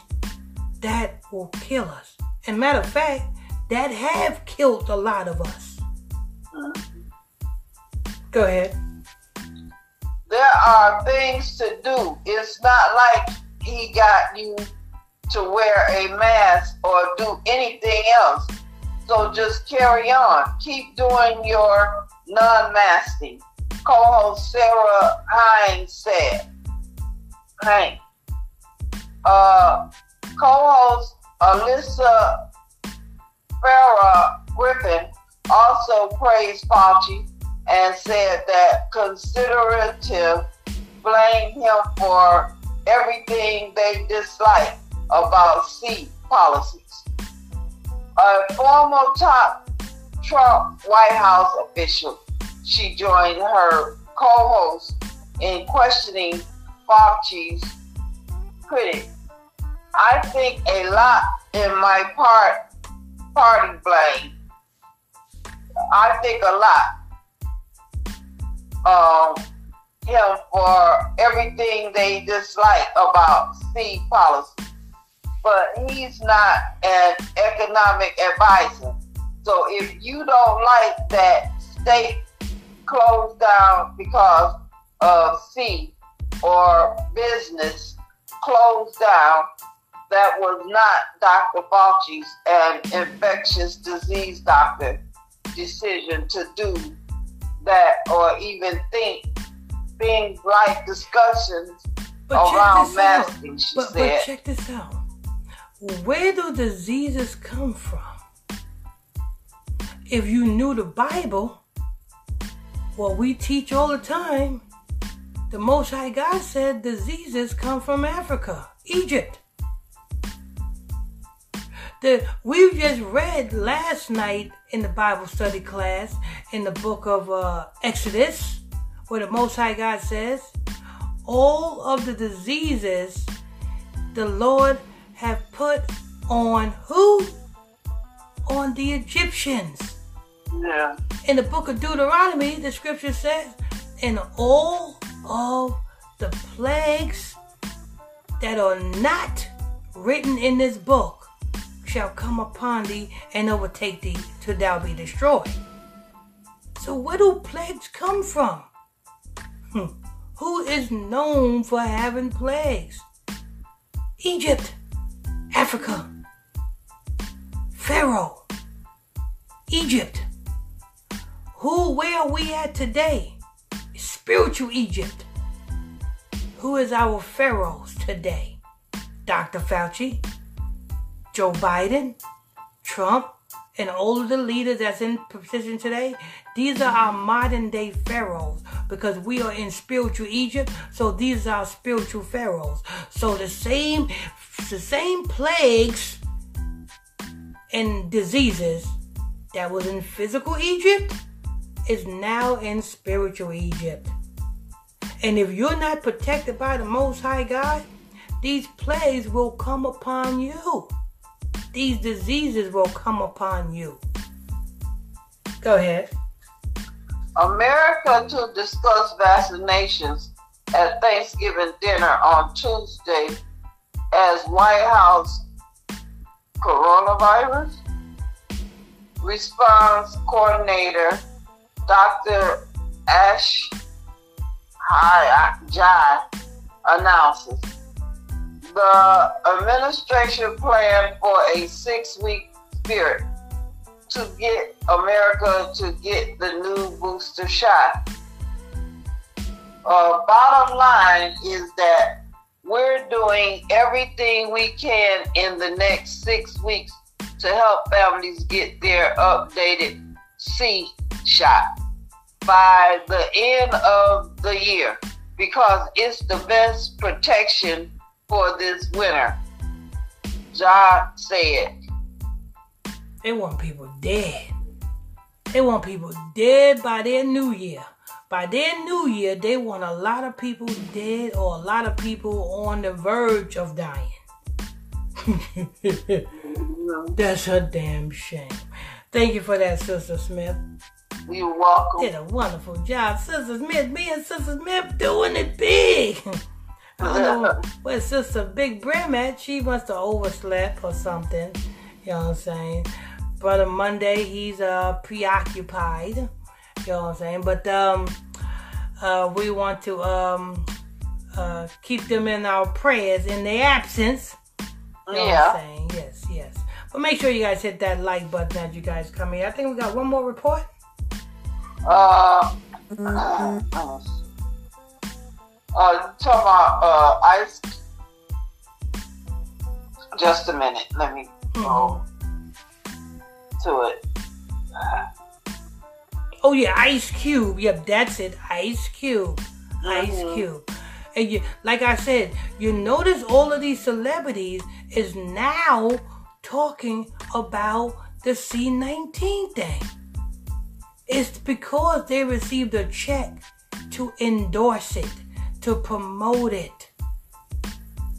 that will kill us. And matter of fact, that have killed a lot of us. Uh. Go ahead. There are things to do. It's not like he got you to wear a mask or do anything else. So just carry on. Keep doing your non-masking. Co-host Sara Haines said. Hank. Uh, co-host Alyssa Farah Griffin also praised Fauci and said that conservative blamed him for everything they dislike about C policies. A former top Trump White House official, she joined her co-host in questioning Fauci's critic. I think a lot in my part party blame. I think a lot um, him for everything they dislike about C policy. But he's not an economic advisor. So if you don't like that state closed down because of C or business closed down, that was not Dr. Fauci's an infectious disease doctor decision to do that or even think things like discussions but around masking, she but, said. But check this out. Where do diseases come from? If you knew the Bible, what we teach all the time, the Most High God said diseases come from Africa, Egypt. The, we just read last night in the Bible study class in the book of uh, Exodus, where the Most High God says, all of the diseases the Lord have put on who? On the Egyptians. Yeah. In the book of Deuteronomy, the scripture says, in all of the plagues that are not written in this book, shall come upon thee and overtake thee till thou be destroyed. So where do plagues come from? Hmm. Who is known for having plagues? Egypt, Africa, Pharaoh, Egypt. Who, where are we at today? Spiritual Egypt. Who is our pharaohs today? Dr. Fauci, Joe Biden, Trump, and all of the leaders that's in position today, these are our modern day pharaohs because we are in spiritual Egypt. So these are spiritual pharaohs. So the same, the same plagues and diseases that was in physical Egypt is now in spiritual Egypt. And if you're not protected by the Most High God, these plagues will come upon you these diseases will come upon you. Go ahead. America to discuss vaccinations at Thanksgiving dinner on Tuesday as White House coronavirus response coordinator Dr. Ashish Jha announces the administration planned for a six week spirit to get America to get the new booster shot. Uh, bottom line is that we're doing everything we can in the next six weeks to help families get their updated C shot by the end of the year because it's the best protection for this winter. John said. They want people dead. They want people dead by their new year. By their new year, they want a lot of people dead or a lot of people on the verge of dying. <laughs> That's a damn shame. Thank you for that, Sister Smith. You're welcome. Did a wonderful job, Sister Smith. Me and Sister Smith doing it big. <laughs> I don't know where Sister Big Brim at. She must have overslept or something. You know what I'm saying? Brother Monday, he's uh preoccupied. You know what I'm saying? But um uh we want to um uh keep them in our prayers in their absence. You know Yeah. what I'm saying? Yes, yes. But make sure you guys hit that like button as you guys come here. I think we got one more report. Uh, <clears throat> uh, uh, talking about uh, ice. Just a minute. Let me go to it. Oh yeah, Ice Cube. Yep, that's it. Ice Cube. Ice Mhm. Cube. And you, like I said, you notice all of these celebrities is now talking about the C19 thing. It's because they received a check to endorse it, to promote it,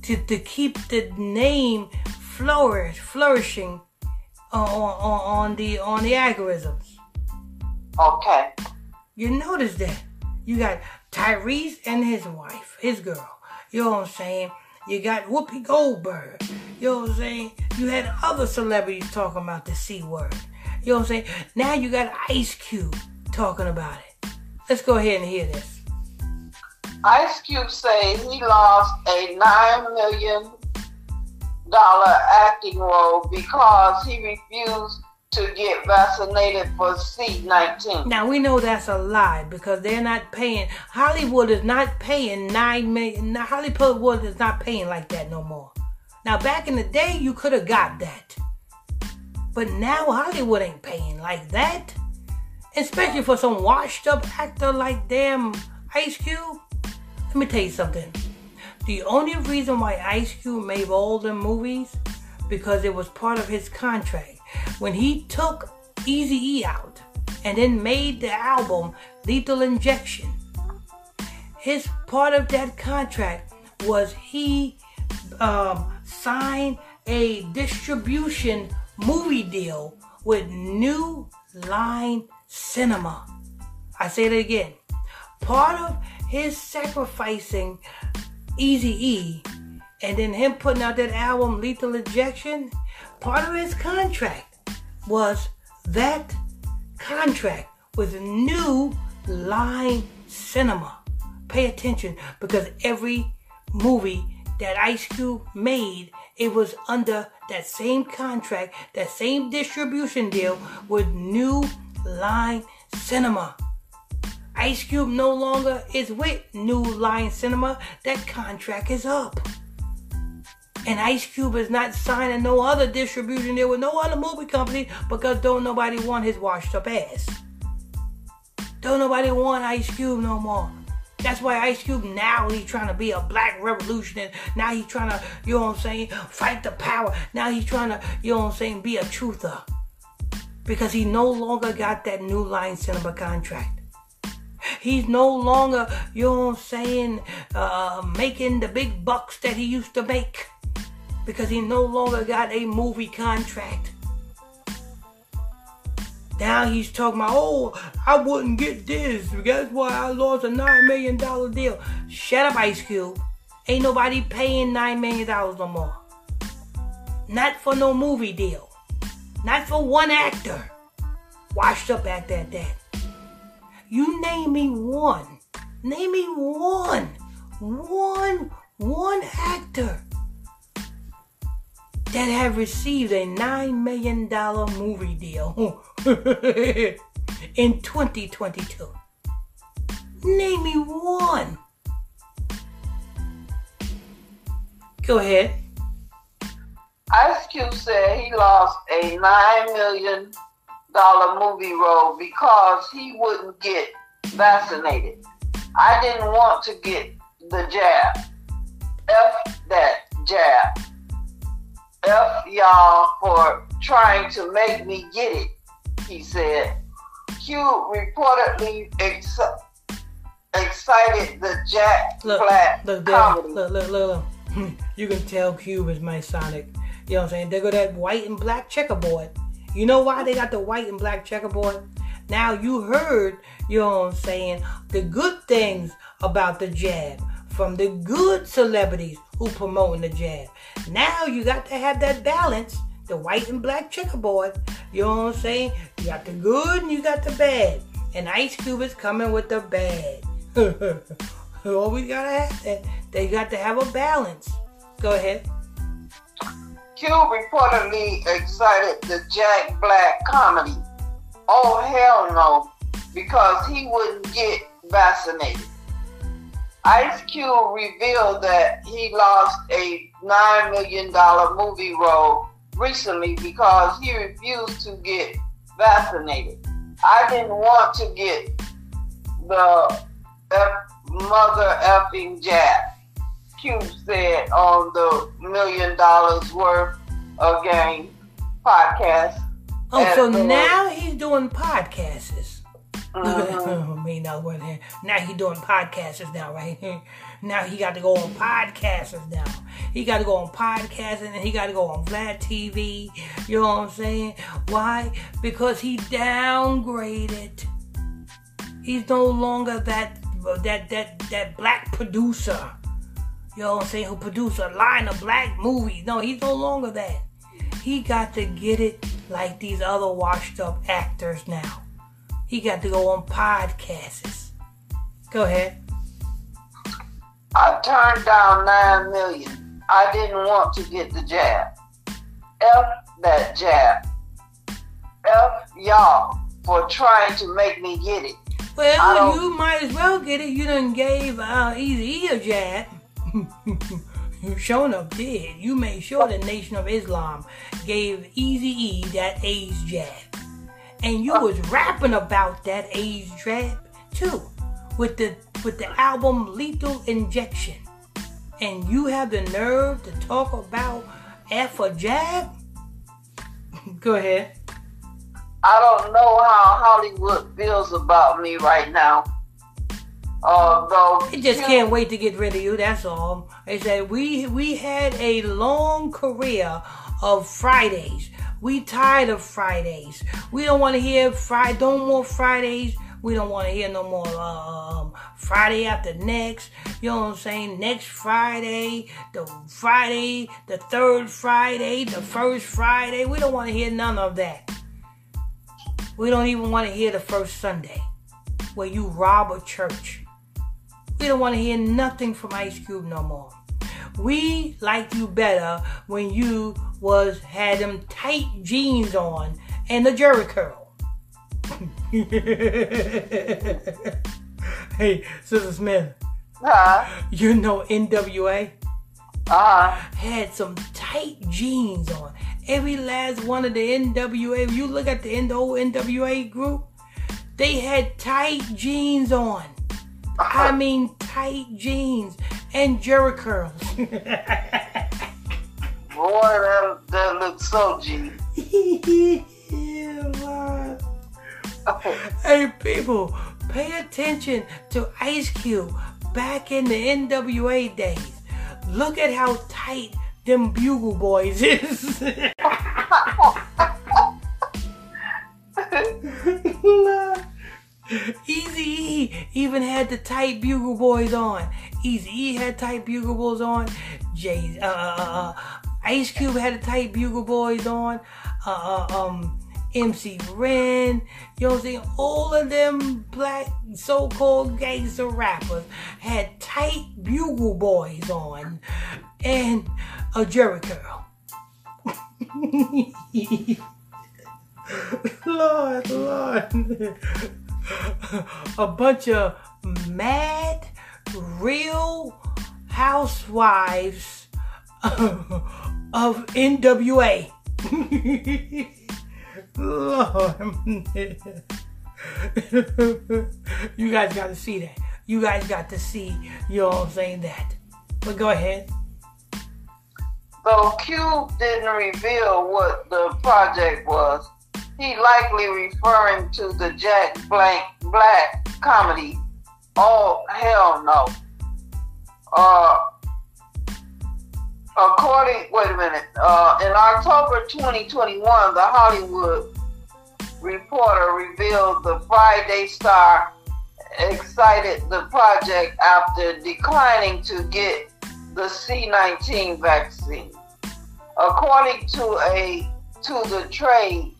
to, to keep the name flourish, flourishing on, on, on the on the algorithms. Okay. You notice that. You got Tyrese and his wife, his girl. You know what I'm saying? You got Whoopi Goldberg. You know what I'm saying? You had other celebrities talking about the C word. You know what I'm saying? Now you got Ice Cube talking about it. Let's go ahead and hear this. Ice Cube say he lost a nine million dollar acting role because he refused to get vaccinated for C19. Now we know that's a lie because they're not paying. Hollywood is not paying nine million. Hollywood is not paying like that no more. Now back in the day, you could have got that, but now Hollywood ain't paying like that. Especially for some washed up actor like damn Ice Cube. Let me tell you something. The only reason why Ice Cube made all the movies because it was part of his contract. When he took Easy E out and then made the album Lethal Injection, his part of that contract was he um, signed a distribution movie deal with New Line Cinema. I say it again. Part of his sacrificing Easy E and then him putting out that album Lethal Injection, part of his contract was that contract with New Line Cinema. Pay attention because every movie that Ice Cube made, it was under that same contract, that same distribution deal with New Line Cinema. Ice Cube no longer is with New Line Cinema. That contract is up. And Ice Cube is not signing no other distribution deal with no other movie company because don't nobody want his washed up ass. Don't nobody want Ice Cube no more. That's why Ice Cube now he's trying to be a black revolutionist. Now he's trying to, you know what I'm saying, fight the power. Now he's trying to, you know what I'm saying, be a truther. Because he no longer got that new line cinema contract. He's no longer, you know what I'm saying, uh, making the big bucks that he used to make. Because he no longer got a movie contract. Now he's talking about, oh, I wouldn't get this. That's why I lost a $9 million deal. Shut up, Ice Cube. Ain't nobody paying $9 million no more. Not for no movie deal. Not for one actor. Washed up at that. You name me one. Name me one. One, one actor that have received a $9 million movie deal <laughs> in 2022. Name me one. Go ahead. Ice Cube said he lost a nine million dollar movie role because he wouldn't get vaccinated. I didn't want to get the jab. F that jab. F y'all for trying to make me get it, he said. Q reportedly ex- excited the Jack Look, Black look, comedy. look, look, look, look. <laughs> you can tell Cube is Masonic. You know what I'm saying? They go that white and black checkerboard. You know why they got the white and black checkerboard? Now you heard, you know what I'm saying, the good things about the jab from the good celebrities who promoting the jab. Now you got to have that balance, the white and black checkerboard. You know what I'm saying? You got the good and you got the bad. And Ice Cube is coming with the bad. <laughs> Always gotta have that. They got to have a balance. Go ahead. Q reportedly excited the Jack Black comedy. Oh hell no, because he wouldn't get vaccinated. Ice Cube revealed that he lost a $9 million movie role recently because he refused to get vaccinated. I didn't want to get the F- mother effing jab. Cube said on the Million Dollaz Worth of Game podcast. Oh, so now he's doing podcasts. Mhm. <laughs> oh, me another word here. Now he doing podcasts now, right? <laughs> now he got to go on podcasts now. He got to go on podcasting and he got to go on Vlad TV. You know what I'm saying? Why? Because he downgraded. He's no longer that that that that black producer. You know what I'm saying? Who produced a line of black movies. No, he's no longer that. He got to get it like these other washed up actors now. He got to go on podcasts. Go ahead. I turned down nine million. I didn't want to get the jab. F that jab. F y'all for trying to make me get it. Well, you might as well get it. You done gave uh, Easy a jab. <laughs> you sure up did. You made sure the Nation of Islam gave Easy E that AIDS jab. And you uh. was rapping about that AIDS jab too. With the with the album Lethal Injection. And you have the nerve to talk about F a jab? <laughs> Go ahead. I don't know how Hollywood feels about me right now. Although They just can't wait to get rid of you. That's all. They said we we had a long career of Fridays. We tired of Fridays. We don't want to hear Friday. Don't more Fridays. We don't want to hear no more um, Friday after next. You know what I'm saying? Next Friday, the Friday, the third Friday, the first Friday. We don't want to hear none of that. We don't even want to hear the first Sunday where you rob a church. We don't want to hear nothing from Ice Cube no more. We liked you better when you was had them tight jeans on and the Jheri curl. <laughs> hey, Sister Smith, Huh? you know NWA Uh-huh. had some tight jeans on. Every last one of the NWA, if you look at the old NWA group, they had tight jeans on. I uh-huh. mean, tight jeans and Jheri curls. <laughs> Boy, that, that looks so G. yeah, Lord. Hey, people, pay attention to Ice Cube back in the NWA days. Look at how tight them Bugle Boys is. <laughs> <laughs> Easy E even had the tight bugle boys on. Easy E had tight bugle boys on. Jay, uh, uh, uh, Ice Cube had the tight bugle boys on. Uh, uh, um, MC Ren, you know what I'm saying? All of them black so-called gangster rappers had tight bugle boys on and a Jheri curl. <laughs> Lord, Lord. A bunch of mad, real housewives of NWA. You guys got to see that. You guys got to see, you know what I'm saying, that. But go ahead. So Cube didn't reveal what the project was. He likely referring to the Jack Black, Black comedy. Oh hell no. Uh, according, wait a minute. Uh, in October 2021, the Hollywood Reporter revealed the Friday Star excited the project after declining to get the C19 vaccine. According to a to the trade,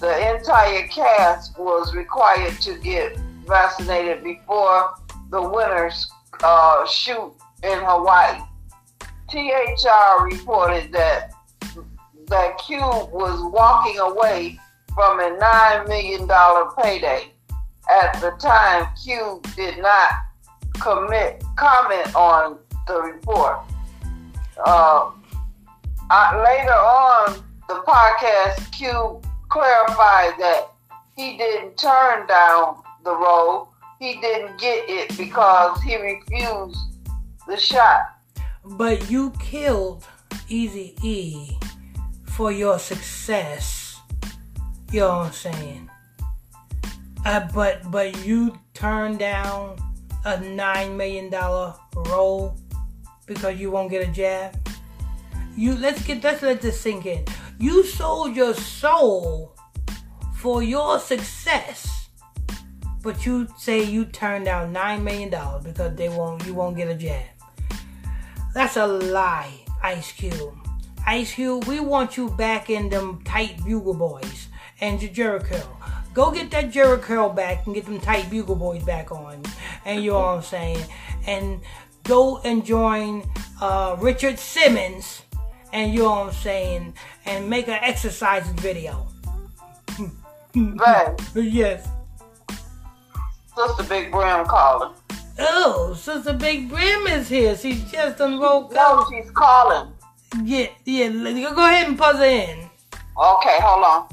the entire cast was required to get vaccinated before the winners uh, shoot in Hawaii. THR reported that that Cube was walking away from a $9 million payday. At the time, Cube did not commit comment on the report. Uh, later on, the podcast Cube clarified that he didn't turn down the role. He didn't get it because he refused the shot. But you killed Easy E for your success. You know what I'm saying? Uh, but but you turned down a nine million dollar role because you won't get a jab. You let's get let's let this sink in. You sold your soul for your success, but you say you turned down nine million dollars because they won't you won't get a jab. That's a lie, Ice Cube. Ice Cube, we want you back in them tight bugle boys and your Jheri curl. Go get that Jheri curl back and get them tight bugle boys back on. And you know what I'm saying? And go and join uh, Richard Simmons and you know what I'm saying, and make an exercise video. Right. <laughs> yes. Sister Big Brim calling. Oh, Sister Big Brim is here. She just woke No, up. she's calling. Yeah, yeah. Go ahead and buzz her in. Okay, hold on.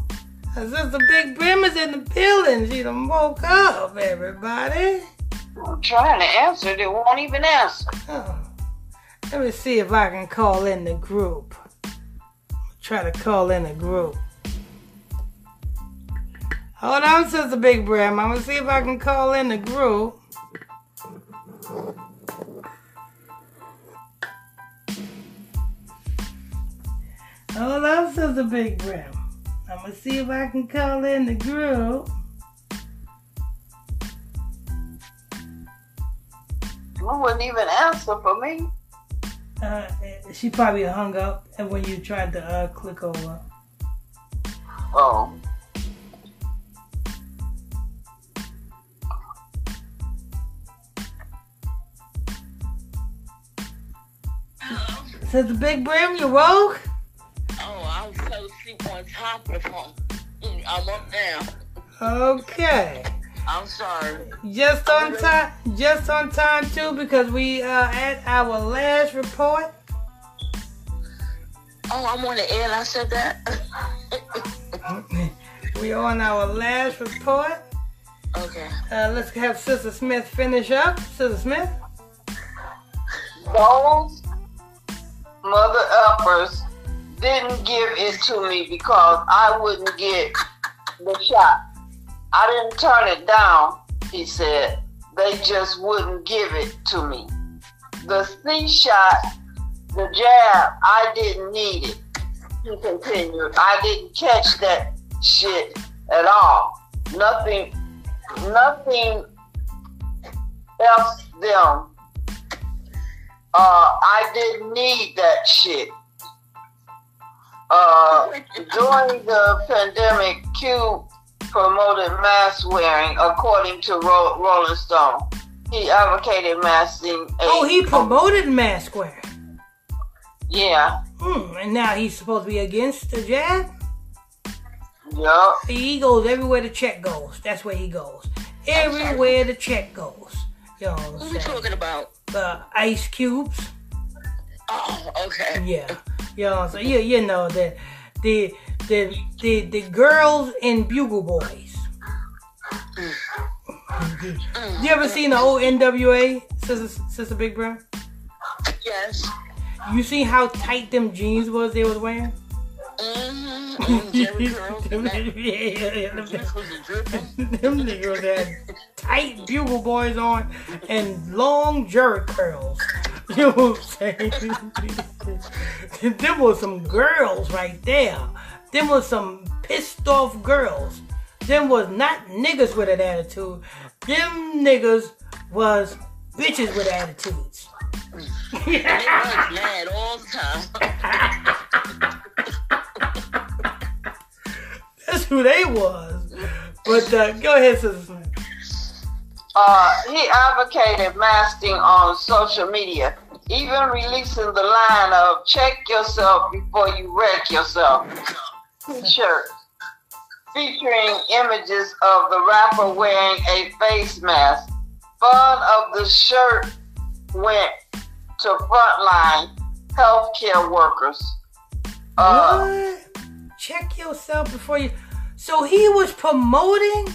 Uh, Sister Big Brim is in the building. She done woke up, everybody. I'm trying to answer. They won't even answer. Oh. Let me see if I can call in the group. Try to call in the group. Hold on, Sister Big Brim. I'm gonna see if I can call in the group. Hold on, Sister Big Brim. I'm gonna see if I can call in the group. You wouldn't even answer for me. Uh, she probably hung up and when you tried to uh, click over. Oh. Hello. Says the big brim, you woke? Oh, I was so asleep on top of the phone. Mm, I'm up now. Okay. I'm sorry. Just on time, just on time too, because we uh at our last report. Oh, I'm on the air. I said that. <laughs> We are on our last report. okay. Uh, let's have Sister Smith finish up. Sister Smith. Those mother uppers didn't give it to me because I wouldn't get the shot. I didn't turn it down, he said. They just wouldn't give it to me. The C shot, the jab, I didn't need it. He continued. I didn't catch that shit at all. Nothing, nothing else them uh, I didn't need that shit. Uh, during the pandemic, Q promoted mask wearing, according to Ro- Rolling Stone. He advocated masking. a- Oh, he promoted mask wearing. Yeah, Hmm, and now he's supposed to be against the jab. yeah. He goes everywhere the check goes. That's where he goes. Everywhere the check goes. You know what Who I'm we talking about? The ice cubes. Oh, okay. Yeah, you know, so you you know the the the the the girls in Bugle Boys. you ever seen the old NWA, Sister, Sister Big Bro? Yes. You see how tight them jeans was they was wearing? <laughs> <laughs> <laughs> Them niggas had tight bugle boys on and long Jheri curls. <laughs> You know what I'm saying? <laughs> them was some girls right there. Them was some pissed off girls. Them was not niggas with an attitude. Them niggas was bitches with attitudes. <laughs> They was mad all the time. That's who they was. But uh, go ahead, Sister. Uh, he advocated masking on social media, even releasing the line of "Check yourself before you wreck yourself" T-shirts featuring images of the rapper wearing a face mask. Fun of the shirt went to frontline healthcare workers. Uh, what? Check yourself before you. So he was promoting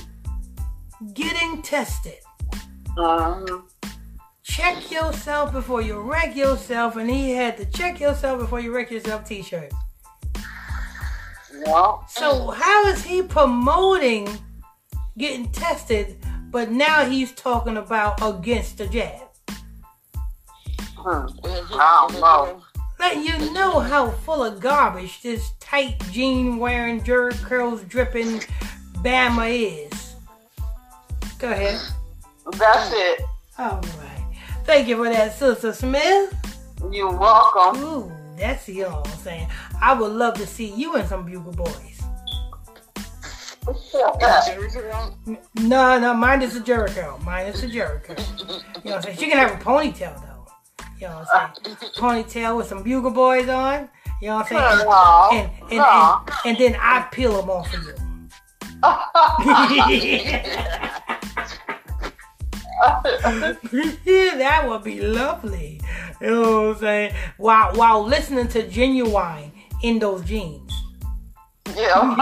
getting tested. Mhm. Check yourself before you wreck yourself, and he had the check yourself before you wreck yourself t-shirt. Yeah. So how is he promoting getting tested, but now he's talking about against the jab? Hmm. I don't know. little- Let you know how full of garbage this tight jean wearing, Jheri curls dripping Bama is. Go ahead. That's oh. it. All right. Thank you for that, Sister Smith. You're welcome. Ooh, that's you know what I'm saying. I would love to see you in some Bugle Boys. No, no, mine is a Jheri curl. Mine is a Jheri curl. You know what I'm saying? She can have a ponytail though. You know what I'm saying? <laughs> Ponytail with some Bugle Boys on. You know what I'm saying? No, And and, and, and then I peel them off of you. <laughs> <laughs> <laughs> that would be lovely. You know what I'm saying? While while listening to genuine in those jeans. yeah.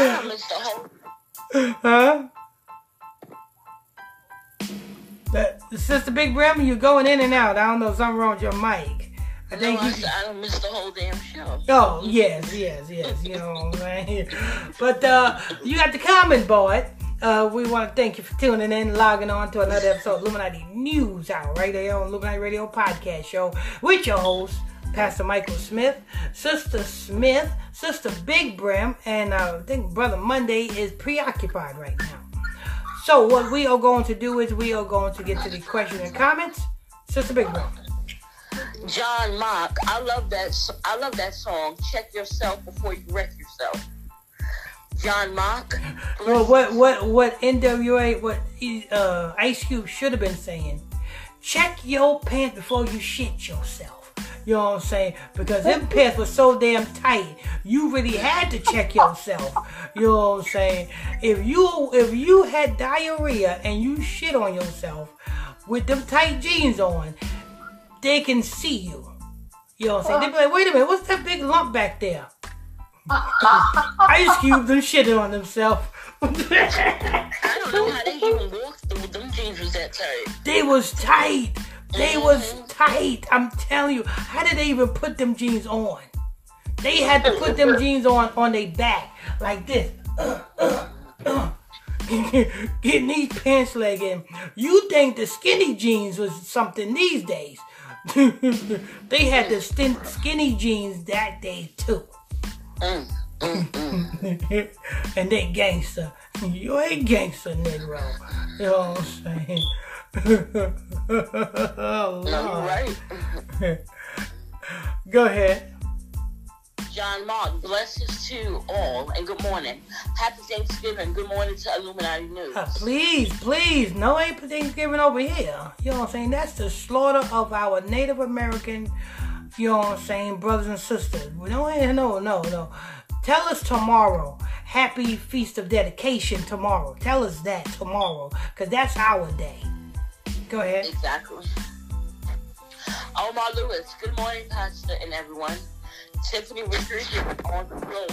I missed the whole. huh? The, Sister Big Brim, you're going in and out. I don't know something wrong with your mic. I No, think I you. I don't miss the whole damn show. Oh yes, yes, yes. You know what I'm saying. <laughs> But uh, you got the comment board. Uh, we want to thank you for tuning in, logging on to another episode of Illuminati News Hour right there on Illuminati Radio Podcast Show with your host, Pastor Michael Smith, Sister Smith, Sister Big Brim, and uh, I think Brother Monday is preoccupied right now. So what we are going to do is we are going to get to the question and comments. Sister Big Brim. John Mock, I love that. I love that song. Check yourself before you wreck yourself. John Mock. Well, what what what NWA what uh, Ice Cube should have been saying? Check your pants before you shit yourself. You know what I'm saying? Because them pants were so damn tight, you really had to check yourself. You know what I'm saying? If you if you had diarrhea and you shit on yourself with them tight jeans on, they can see you. You know what I'm saying? They'd be like, wait a minute, what's that big lump back there? <laughs> Ice Cube them shitting on themselves. I don't know how they even walked through them jeans was that tight. They was tight. They was tight. I'm telling you. How did they even put them jeans on? They had to put them jeans on on their back like this. Uh, uh, uh. <laughs> Getting these pants leg in. You think the skinny jeans was something these days? <laughs> they had the skin- skinny jeans that day too. Mm, mm, mm. <laughs> and they gangster. You ain't gangster, Negro. You know what I'm saying? oh, <laughs> No, you're right. <laughs> Go ahead. John Mark, blessings to all and good morning. Happy Thanksgiving. Good morning to Illuminati News. Uh, please, please, no ain't Thanksgiving over here. You know what I'm saying? That's the slaughter of our Native American, you know what I'm saying, brothers and sisters. We don't, no, no, no. Tell us tomorrow. Happy Feast of Dedication tomorrow. Tell us that tomorrow, because that's our day. Go ahead. Exactly. Omar Lewis, good morning, Pastor and everyone. Tiffany Rodriguez on the road.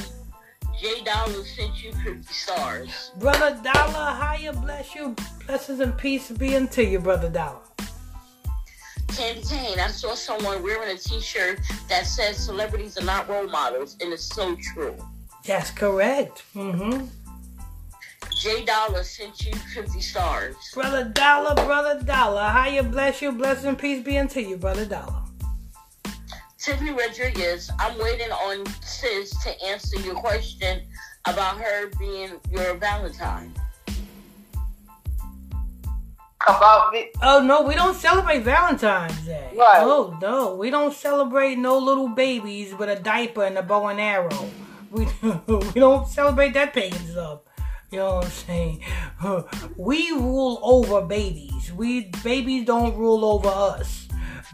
Jay Dollar sent you 50 stars. Brother Dollar, higher bless you. Blessings and peace be unto you, Brother Dollar. Kane, I saw someone wearing a t-shirt that says celebrities are not role models, and it's so true. That's correct. Mm-hmm. Jay Dollar sent you 50 stars. Brother Dollar, Brother Dollar, higher bless you. Blessings and peace be unto you, Brother Dollar. Tiffany Rodriguez, I'm waiting on sis to answer your question about her being your Valentine. About the, Oh no, we don't celebrate Valentine's Day. Right. Oh no, we don't celebrate no little babies with a diaper and a bow and arrow. We <laughs> we don't celebrate that pagan stuff. You know what I'm saying? <laughs> We rule over babies. We babies don't rule over us.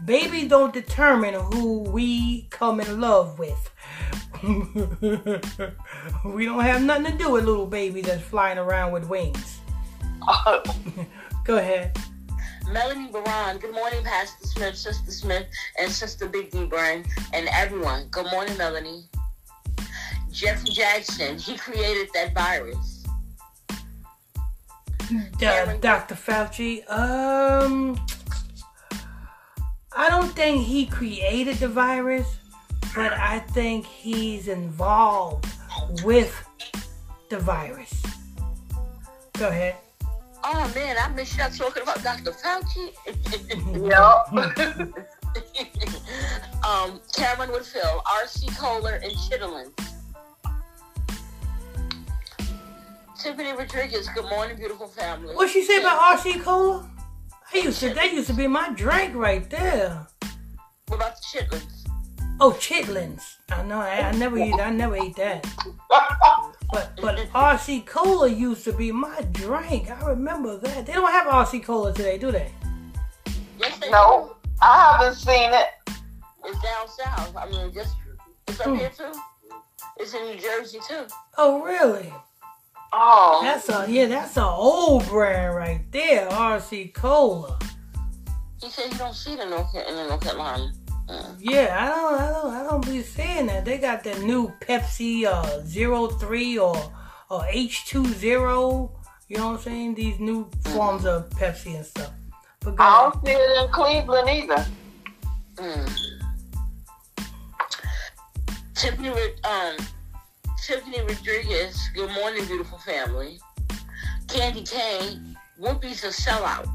Babies don't determine who we come in love with. <laughs> we don't have nothing to do with little babies that's flying around with wings. Go ahead. Melanie Baran, good morning, Pastor Smith, Sister Smith, and Sister Big D Burn, and everyone. Good morning, Melanie. Jeffrey Jackson, he created that virus. Dr. Fauci, um, I don't think he created the virus, but I think he's involved with the virus. Go ahead. Oh man, I missed y'all talking about Dr. Fauci. <laughs> yep. <laughs> um, Cameron Woodfield, R.C. Cola, and Chitlin. Tiffany Rodriguez, good morning, beautiful family. What she say about R.C. Cola? I used to, that used to be my drink right there. What about the Chitlins? Oh, chitlins. I know. I, I never eat. I never ate that. <laughs> But but RC Cola used to be my drink. I remember that. They don't have RC Cola today, do they? Yes, they no, I haven't seen it. It's down south. I mean, just it's up Hmm. here too. It's in New Jersey too. Oh, really? Oh, That's a yeah. That's an old brand right there. RC Cola. He said you don't see it in North, in North Carolina. Uh, Yeah, I don't, I don't, I don't be saying that. They got that new Pepsi uh zero three or or H two zero. You know what I'm saying? These new forms of Pepsi and stuff. But go I don't see it in Cleveland either. mm. Tiffany, um, Tiffany Rodriguez. Good morning, beautiful family. Candy Kane. Whoopi's a sellout.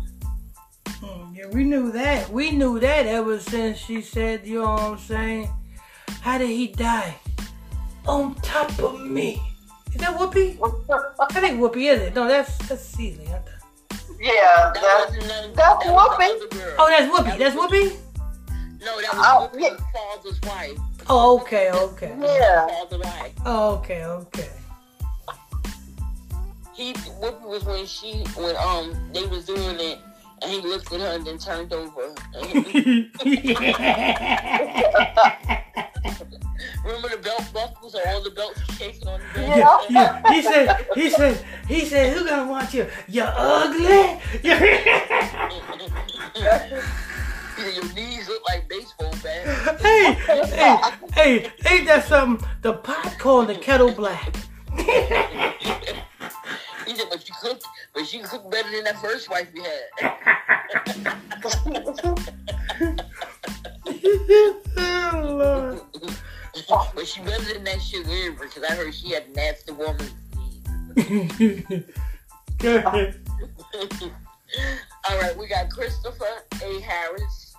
Mm, Yeah, we knew that. We knew that ever since she said, you know what I'm saying? How did he die? On top of me. Is that Whoopi? I think Whoopi is it? No, that's that's Celie. Yeah, That that's that's that Whoopi. Oh, that's Whoopi. That's Whoopi. No, that Oh, was yeah. Whoopi's father's wife. Oh, okay, okay. yeah. Father wife. Oh, okay, okay. He Whoopi was when she when um they was doing it and he looked at her and then turned over. <laughs> Remember the belt buckles or all the belts shaking on the bed? Yeah. yeah, he said, he said, he said, who gonna want you? You're ugly? <laughs> Your knees look like baseball bats. hey, hey, hey, ain't that something? The pot calling the kettle black. <laughs> He said, but she cooked, but she cooked better than that first wife we had. oh, <laughs> but she better than that Shug Avery because I heard she had nasty woman. <laughs> Go ahead. All right, we got Christopher A. Harris.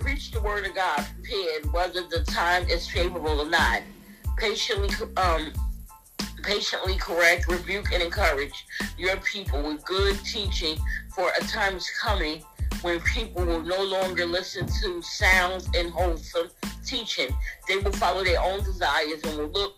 Preach the word of God, prepared whether the time is favorable or not. Patiently, um, patiently correct, rebuke, and encourage your people with good teaching. For a time is coming when people will no longer listen to sound and wholesome teaching. They will follow their own desires and will look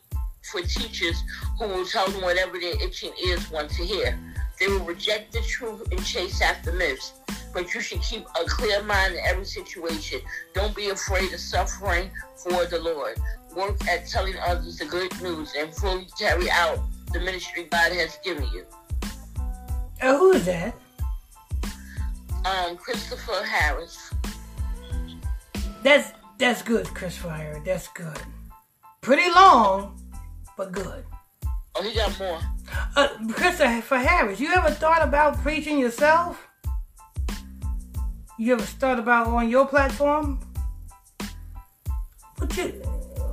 for teachers who will tell them whatever their itching ears want to hear. They will reject the truth and chase after myths. But you should keep a clear mind in every situation. Don't be afraid of suffering for the Lord. Work at telling others the good news and fully carry out the ministry God has given you. Oh, who is that? Um, Christopher Harris. That's that's good, Christopher Harris. That's good. Pretty long, but good. Oh, he got more. Uh, Christopher Harris, you ever thought about preaching yourself? You ever thought about on your platform? What you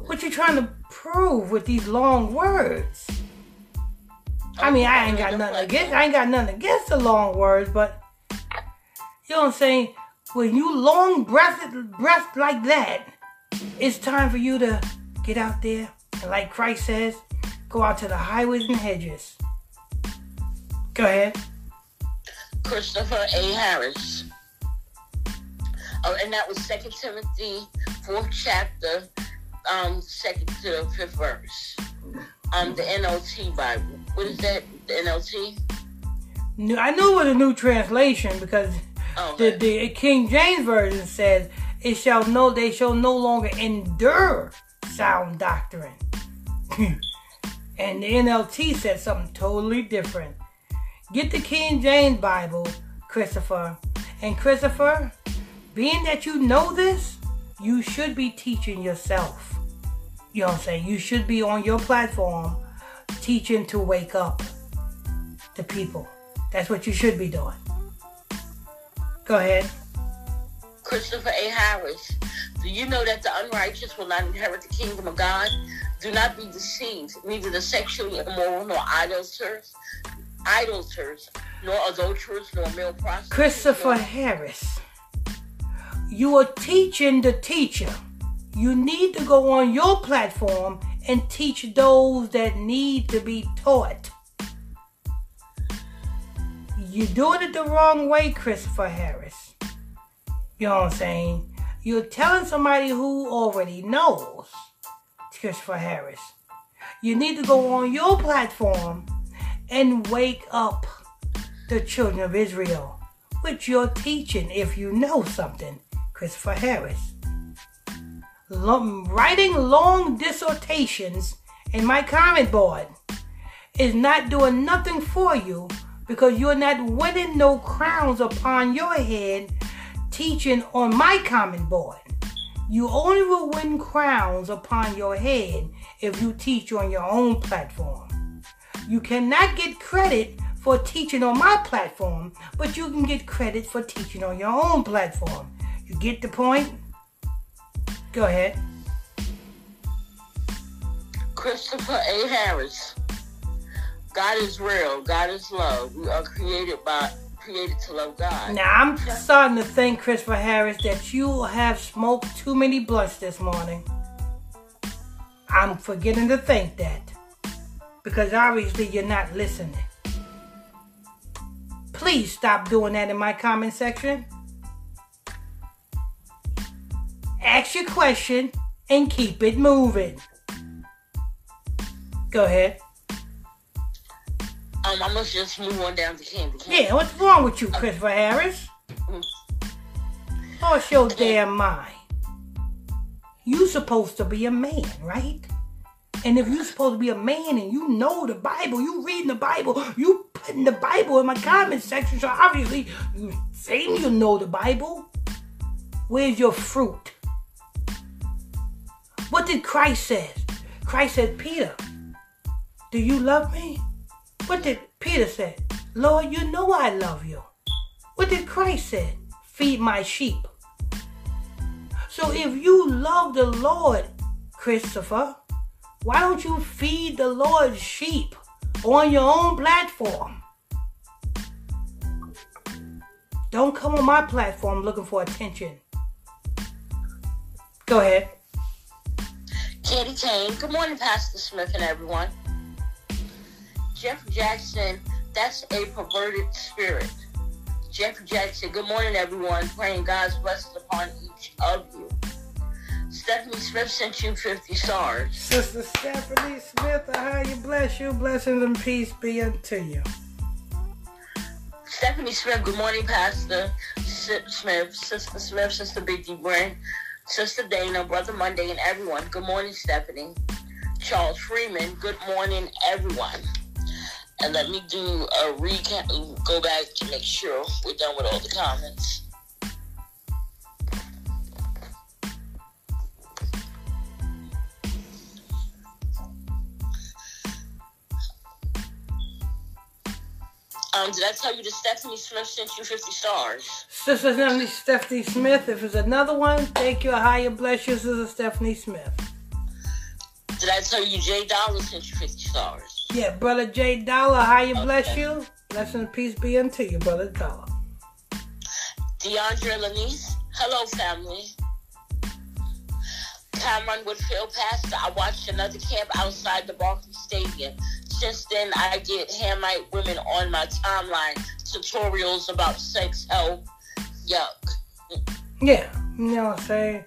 what you trying to prove with these long words? I mean, I ain't got nothing against I ain't got nothing against the long words, but you know what I'm saying? When you long breathed breath like that, it's time for you to get out there and like Christ says, go out to the highways and hedges. Go ahead. Christopher A. Harris. Oh, and that was Second Timothy, fourth chapter, um, second to fifth verse. Um, the NLT Bible. What is that? The NLT? I knew it was a new translation because Oh, the, okay. the King James version says, "It shall no, they shall no longer endure sound doctrine." <laughs> and the NLT said something totally different. Get the King James Bible, Christopher. And Christopher, being that you know this, you should be teaching yourself. You know what I'm saying? You should be on your platform teaching to wake up the people. That's what you should be doing. Go ahead. Christopher A. Harris. Do you know that the unrighteous will not inherit the kingdom of God? Do not be deceived. Neither the sexually immoral, nor idolaters, idolaters, nor adulterers, nor male prostitutes. Christopher nor- Harris. You are teaching the teacher. You need to go on your platform and teach those that need to be taught. You're doing it the wrong way, Christopher Harris. You know what I'm saying? You're telling somebody who already knows, Christopher Harris. You need to go on your platform and wake up the children of Israel with your teaching if you know something, Christopher Harris. Writing long dissertations in my comment board is not doing nothing for you because you're not winning no crowns upon your head teaching on my comment board. You only will win crowns upon your head if you teach on your own platform. You cannot get credit for teaching on my platform, but you can get credit for teaching on your own platform. You get the point? Go ahead. Christopher A. Harris. God is real. God is love. We are created by created to love God. Now I'm starting to think, Christopher Harris, that you have smoked too many blunts this morning. I'm forgetting to think that. Because obviously you're not listening. Please stop doing that in my comment section. Ask your question and keep it moving. Go ahead. Um, I must just move on down to Candy Cane. Yeah, what's wrong with you, Christopher Harris? Oh, your damn mind. You supposed to be a man, right? And if you're supposed to be a man and you know the Bible, you reading the Bible, you putting the Bible in my comment section, so obviously you saying you know the Bible. Where's your fruit? What did Christ say? Christ said, Peter, do you love me? What did Peter say? Lord, you know I love you. What did Christ say? Feed my sheep. So if you love the Lord, Christopher, why don't you feed the Lord's sheep on your own platform? Don't come on my platform looking for attention. Go ahead. Candy Cane. Good morning, Pastor Smith and everyone. Jeff Jackson, that's a perverted spirit. Jeff Jackson, good morning, everyone. Praying God's blessings upon each of you. Stephanie Smith sent you 50 stars. Sister Stephanie Smith, I how you bless you. Blessings and peace be unto you. Stephanie Smith, good morning, Pastor Smith, Sister Smith, Sister Biggie Brain, Sister Dana, Brother Monday, and everyone. Good morning, Stephanie. Charles Freeman, good morning, everyone. And let me do a recap, go back to make sure we're done with all the comments. Um, did I tell you that Stephanie Smith sent you 50 stars? Sister Stephanie, Stephanie Smith. If it's another one, thank you. A higher bless you, Sister Stephanie Smith. Did I tell you Jay Dollar sent you 50 stars? Yeah, Brother Jay Dollar, a higher bless you. Blessing and peace be unto you, Brother Dollar. DeAndre Lanice, hello family. Cameron Woodfield Pastor, I watched another camp outside the Barclays Stadium. Since then, I get Hamite women on my timeline, tutorials about sex, health, yuck. Yeah, you know what I'm saying?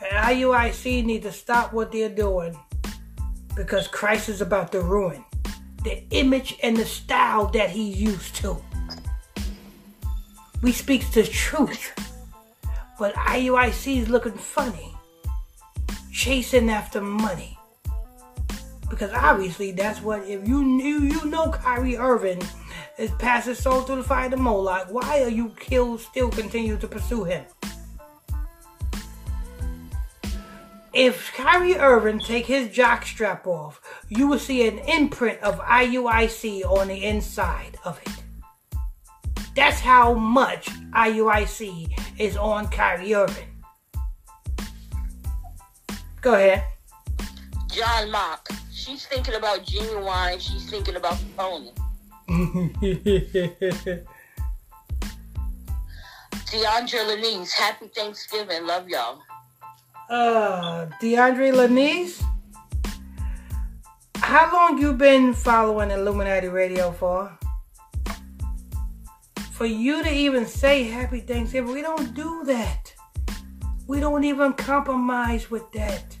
IUIC need to stop what they're doing because Christ is about to ruin the image and the style that he's used to. We speak the truth, but IUIC is looking funny, chasing after money. Because obviously that's what if you knew you know Kyrie Irving is passing soul through the fire to Moloch, why are you still still continue to pursue him? If Kyrie Irving take his jockstrap off, you will see an imprint of IUIC on the inside of it. That's how much IUIC is on Kyrie Irving. Go ahead. John Mock, she's thinking about genuine, she's thinking about phony. <laughs> DeAndre Lanise, happy Thanksgiving. Love y'all. uh, DeAndre Lanise, how long you been following Illuminati Radio for? For you to even say Happy Thanksgiving, we don't do that. We don't even compromise with that.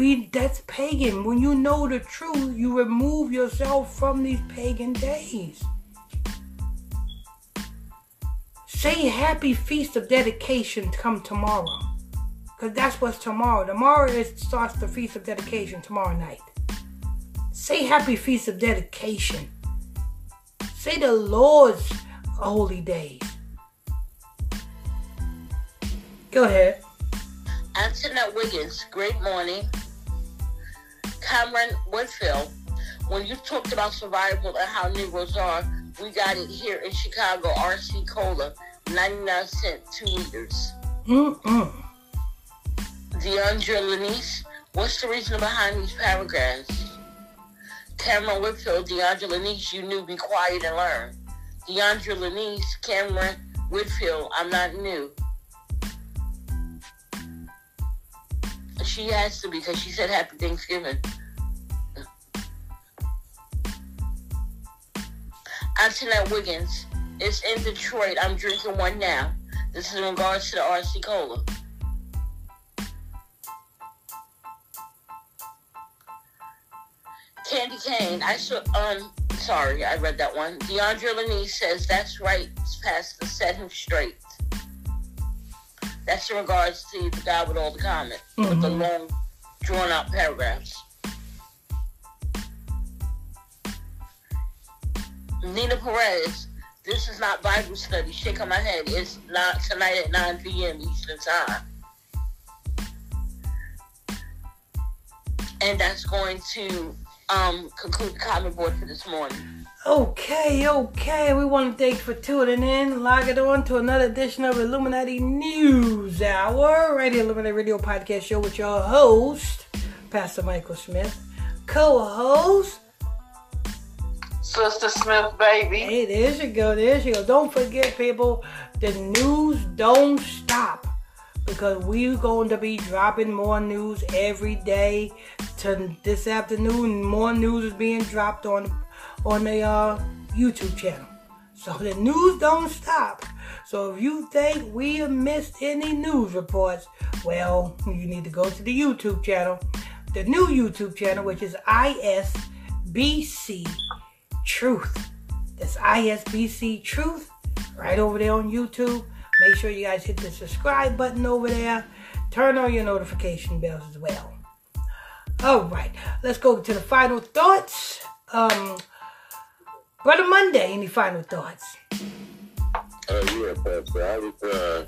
We that's pagan. When you know the truth, you remove yourself from these pagan days. Say happy feast of dedication come tomorrow. Because that's what's tomorrow. Tomorrow is starts the Feast of Dedication tomorrow night. Say happy Feast of Dedication. Say the Lord's holy days. Go ahead. Antoinette Wiggins, great morning. Cameron Woodfield, when you talked about survival and how Negroes are, we got it here in Chicago, RC Cola, 99 cent, two liters. Mm-mm. DeAndre Lanice, what's the reason behind these paragraphs? Cameron Whitfield, DeAndre Lanice, you knew, be quiet and learn. DeAndre Lanice, Cameron Whitfield, I'm not new. She has to because she said Happy Thanksgiving. Antoinette Wiggins, it's in Detroit. I'm drinking one now. This is in regards to the RC Cola. Candy Cane, I saw, um, sorry, I read that one. DeAndre Lanise says, that's right, Pastor, set him straight. That's in regards to the guy with all the comments, with the Mhm. long, drawn out paragraphs. Nina Perez, this is not Bible study. Shake on my head. It's not tonight at 9 p.m. Eastern Time. And that's going to um, conclude the comment board for this morning. Okay, okay. We want to thank you for tuning in. Log it on to another edition of Illuminati News Hour, right here, Illuminati Radio Podcast Show with your host, Pastor Michael Smith, co-host. Sister Smith, baby. Hey, there you go, there you go. Don't forget, people, the news don't stop because we're going to be dropping more news every day. To this afternoon, more news is being dropped on on the uh, YouTube channel. So the news don't stop. So if you think we have missed any news reports, well, you need to go to the YouTube channel, the new YouTube channel, which is ISBC Truth. That's ISBC Truth right over there on YouTube. Make sure you guys hit the subscribe button over there. Turn on your notification bells as well. All right, let's go to the final thoughts. Um, Brother Monday, any final thoughts? Uh, yeah, Pastor. I was uh,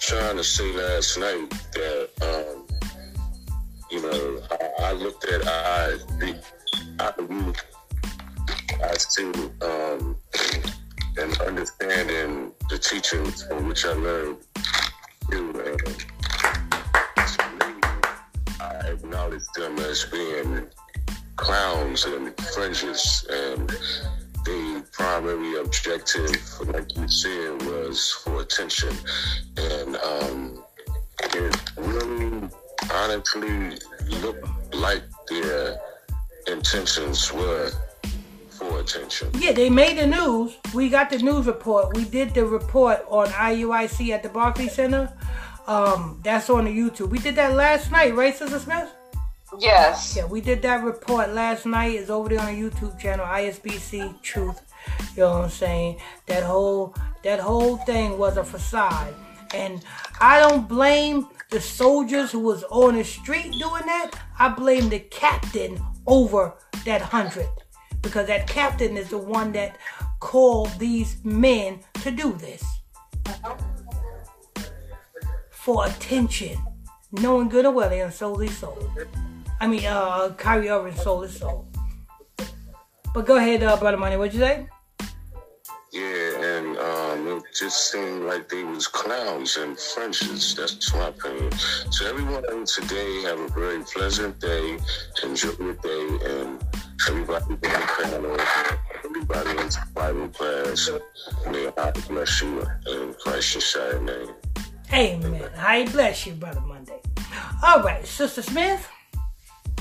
trying to say last night that, um, you know, I, I looked at I, I I see um, and understanding the teachings from which I learned. Too, and I acknowledge them as being clowns and fringes and the primary objective, like you said, was for attention. And um, it really honestly looked like their intentions were for attention. Yeah, they made the news. We got the news report. We did the report on IUIC at the Barclays Center. Um, that's on the YouTube. We did that last night, right, Sister Smith? Yes. Yeah, we did that report last night. It's over there on the YouTube channel, ISBC Truth. You know what I'm saying? That whole that whole thing was a facade. And I don't blame the soldiers who was on the street doing that. I blame the captain over that hundred. Because that captain is the one that called these men to do this. For attention. Knowing good and well they unsold his soul. I mean, uh, Kyrie Irving sold his soul. But go ahead, uh, Brother Money. What'd you say? Yeah, and um, it just seemed like they was clowns and fringes. That's my opinion. So everyone today have a very pleasant day. Enjoy your day, and everybody be panel, everybody in the Bible class. May God bless you in Christ's shining name. Amen. I bless you, Brother Monday. All right, Sister Smith.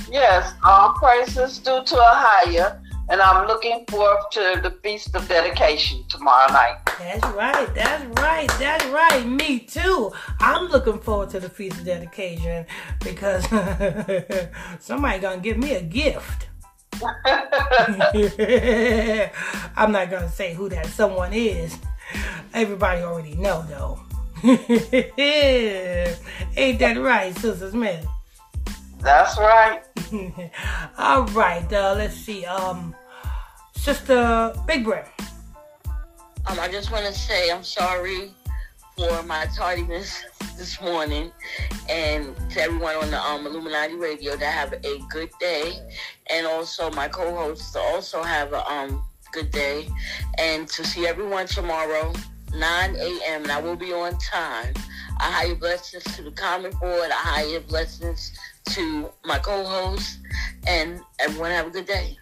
Yes, all praises due to a higher, and I'm looking forward to the Feast of Dedication tomorrow night. That's right. That's right. That's right. Me too. I'm looking forward to the Feast of Dedication because <laughs> somebody gonna give me a gift. <laughs> I'm not gonna say who that someone is. Everybody already know though. <laughs> Ain't that right, Sister Smith? That's right. <laughs> All right, uh, let's see. Um, Sister Big Brim. Um, I just want to say I'm sorry for my tardiness <laughs> this morning, and to everyone on the um, Illuminati Radio to have a good day, and also my co-hosts to also have a um, good day, and to see everyone tomorrow, 9 a.m. and I will be on time. I higher blessings to the common board. I higher blessings to my co-host, and everyone have a good day.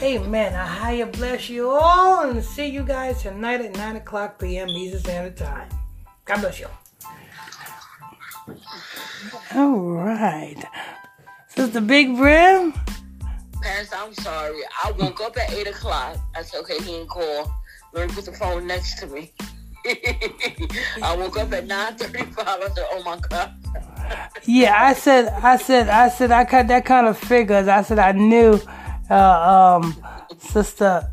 Amen. I higher bless you all and see you guys tonight at 9 o'clock p.m. Eastern Standard Time. God bless you. All right. Sister Big Brim. Parents, I'm sorry. I woke up at 8 o'clock. I said, okay, he didn't call. Let me put the phone next to me. <laughs> I woke up at 9.35. I said, oh my God. Yeah, I said, I said, I said, I cut that kind of figures. I said, I knew, uh, um, Sister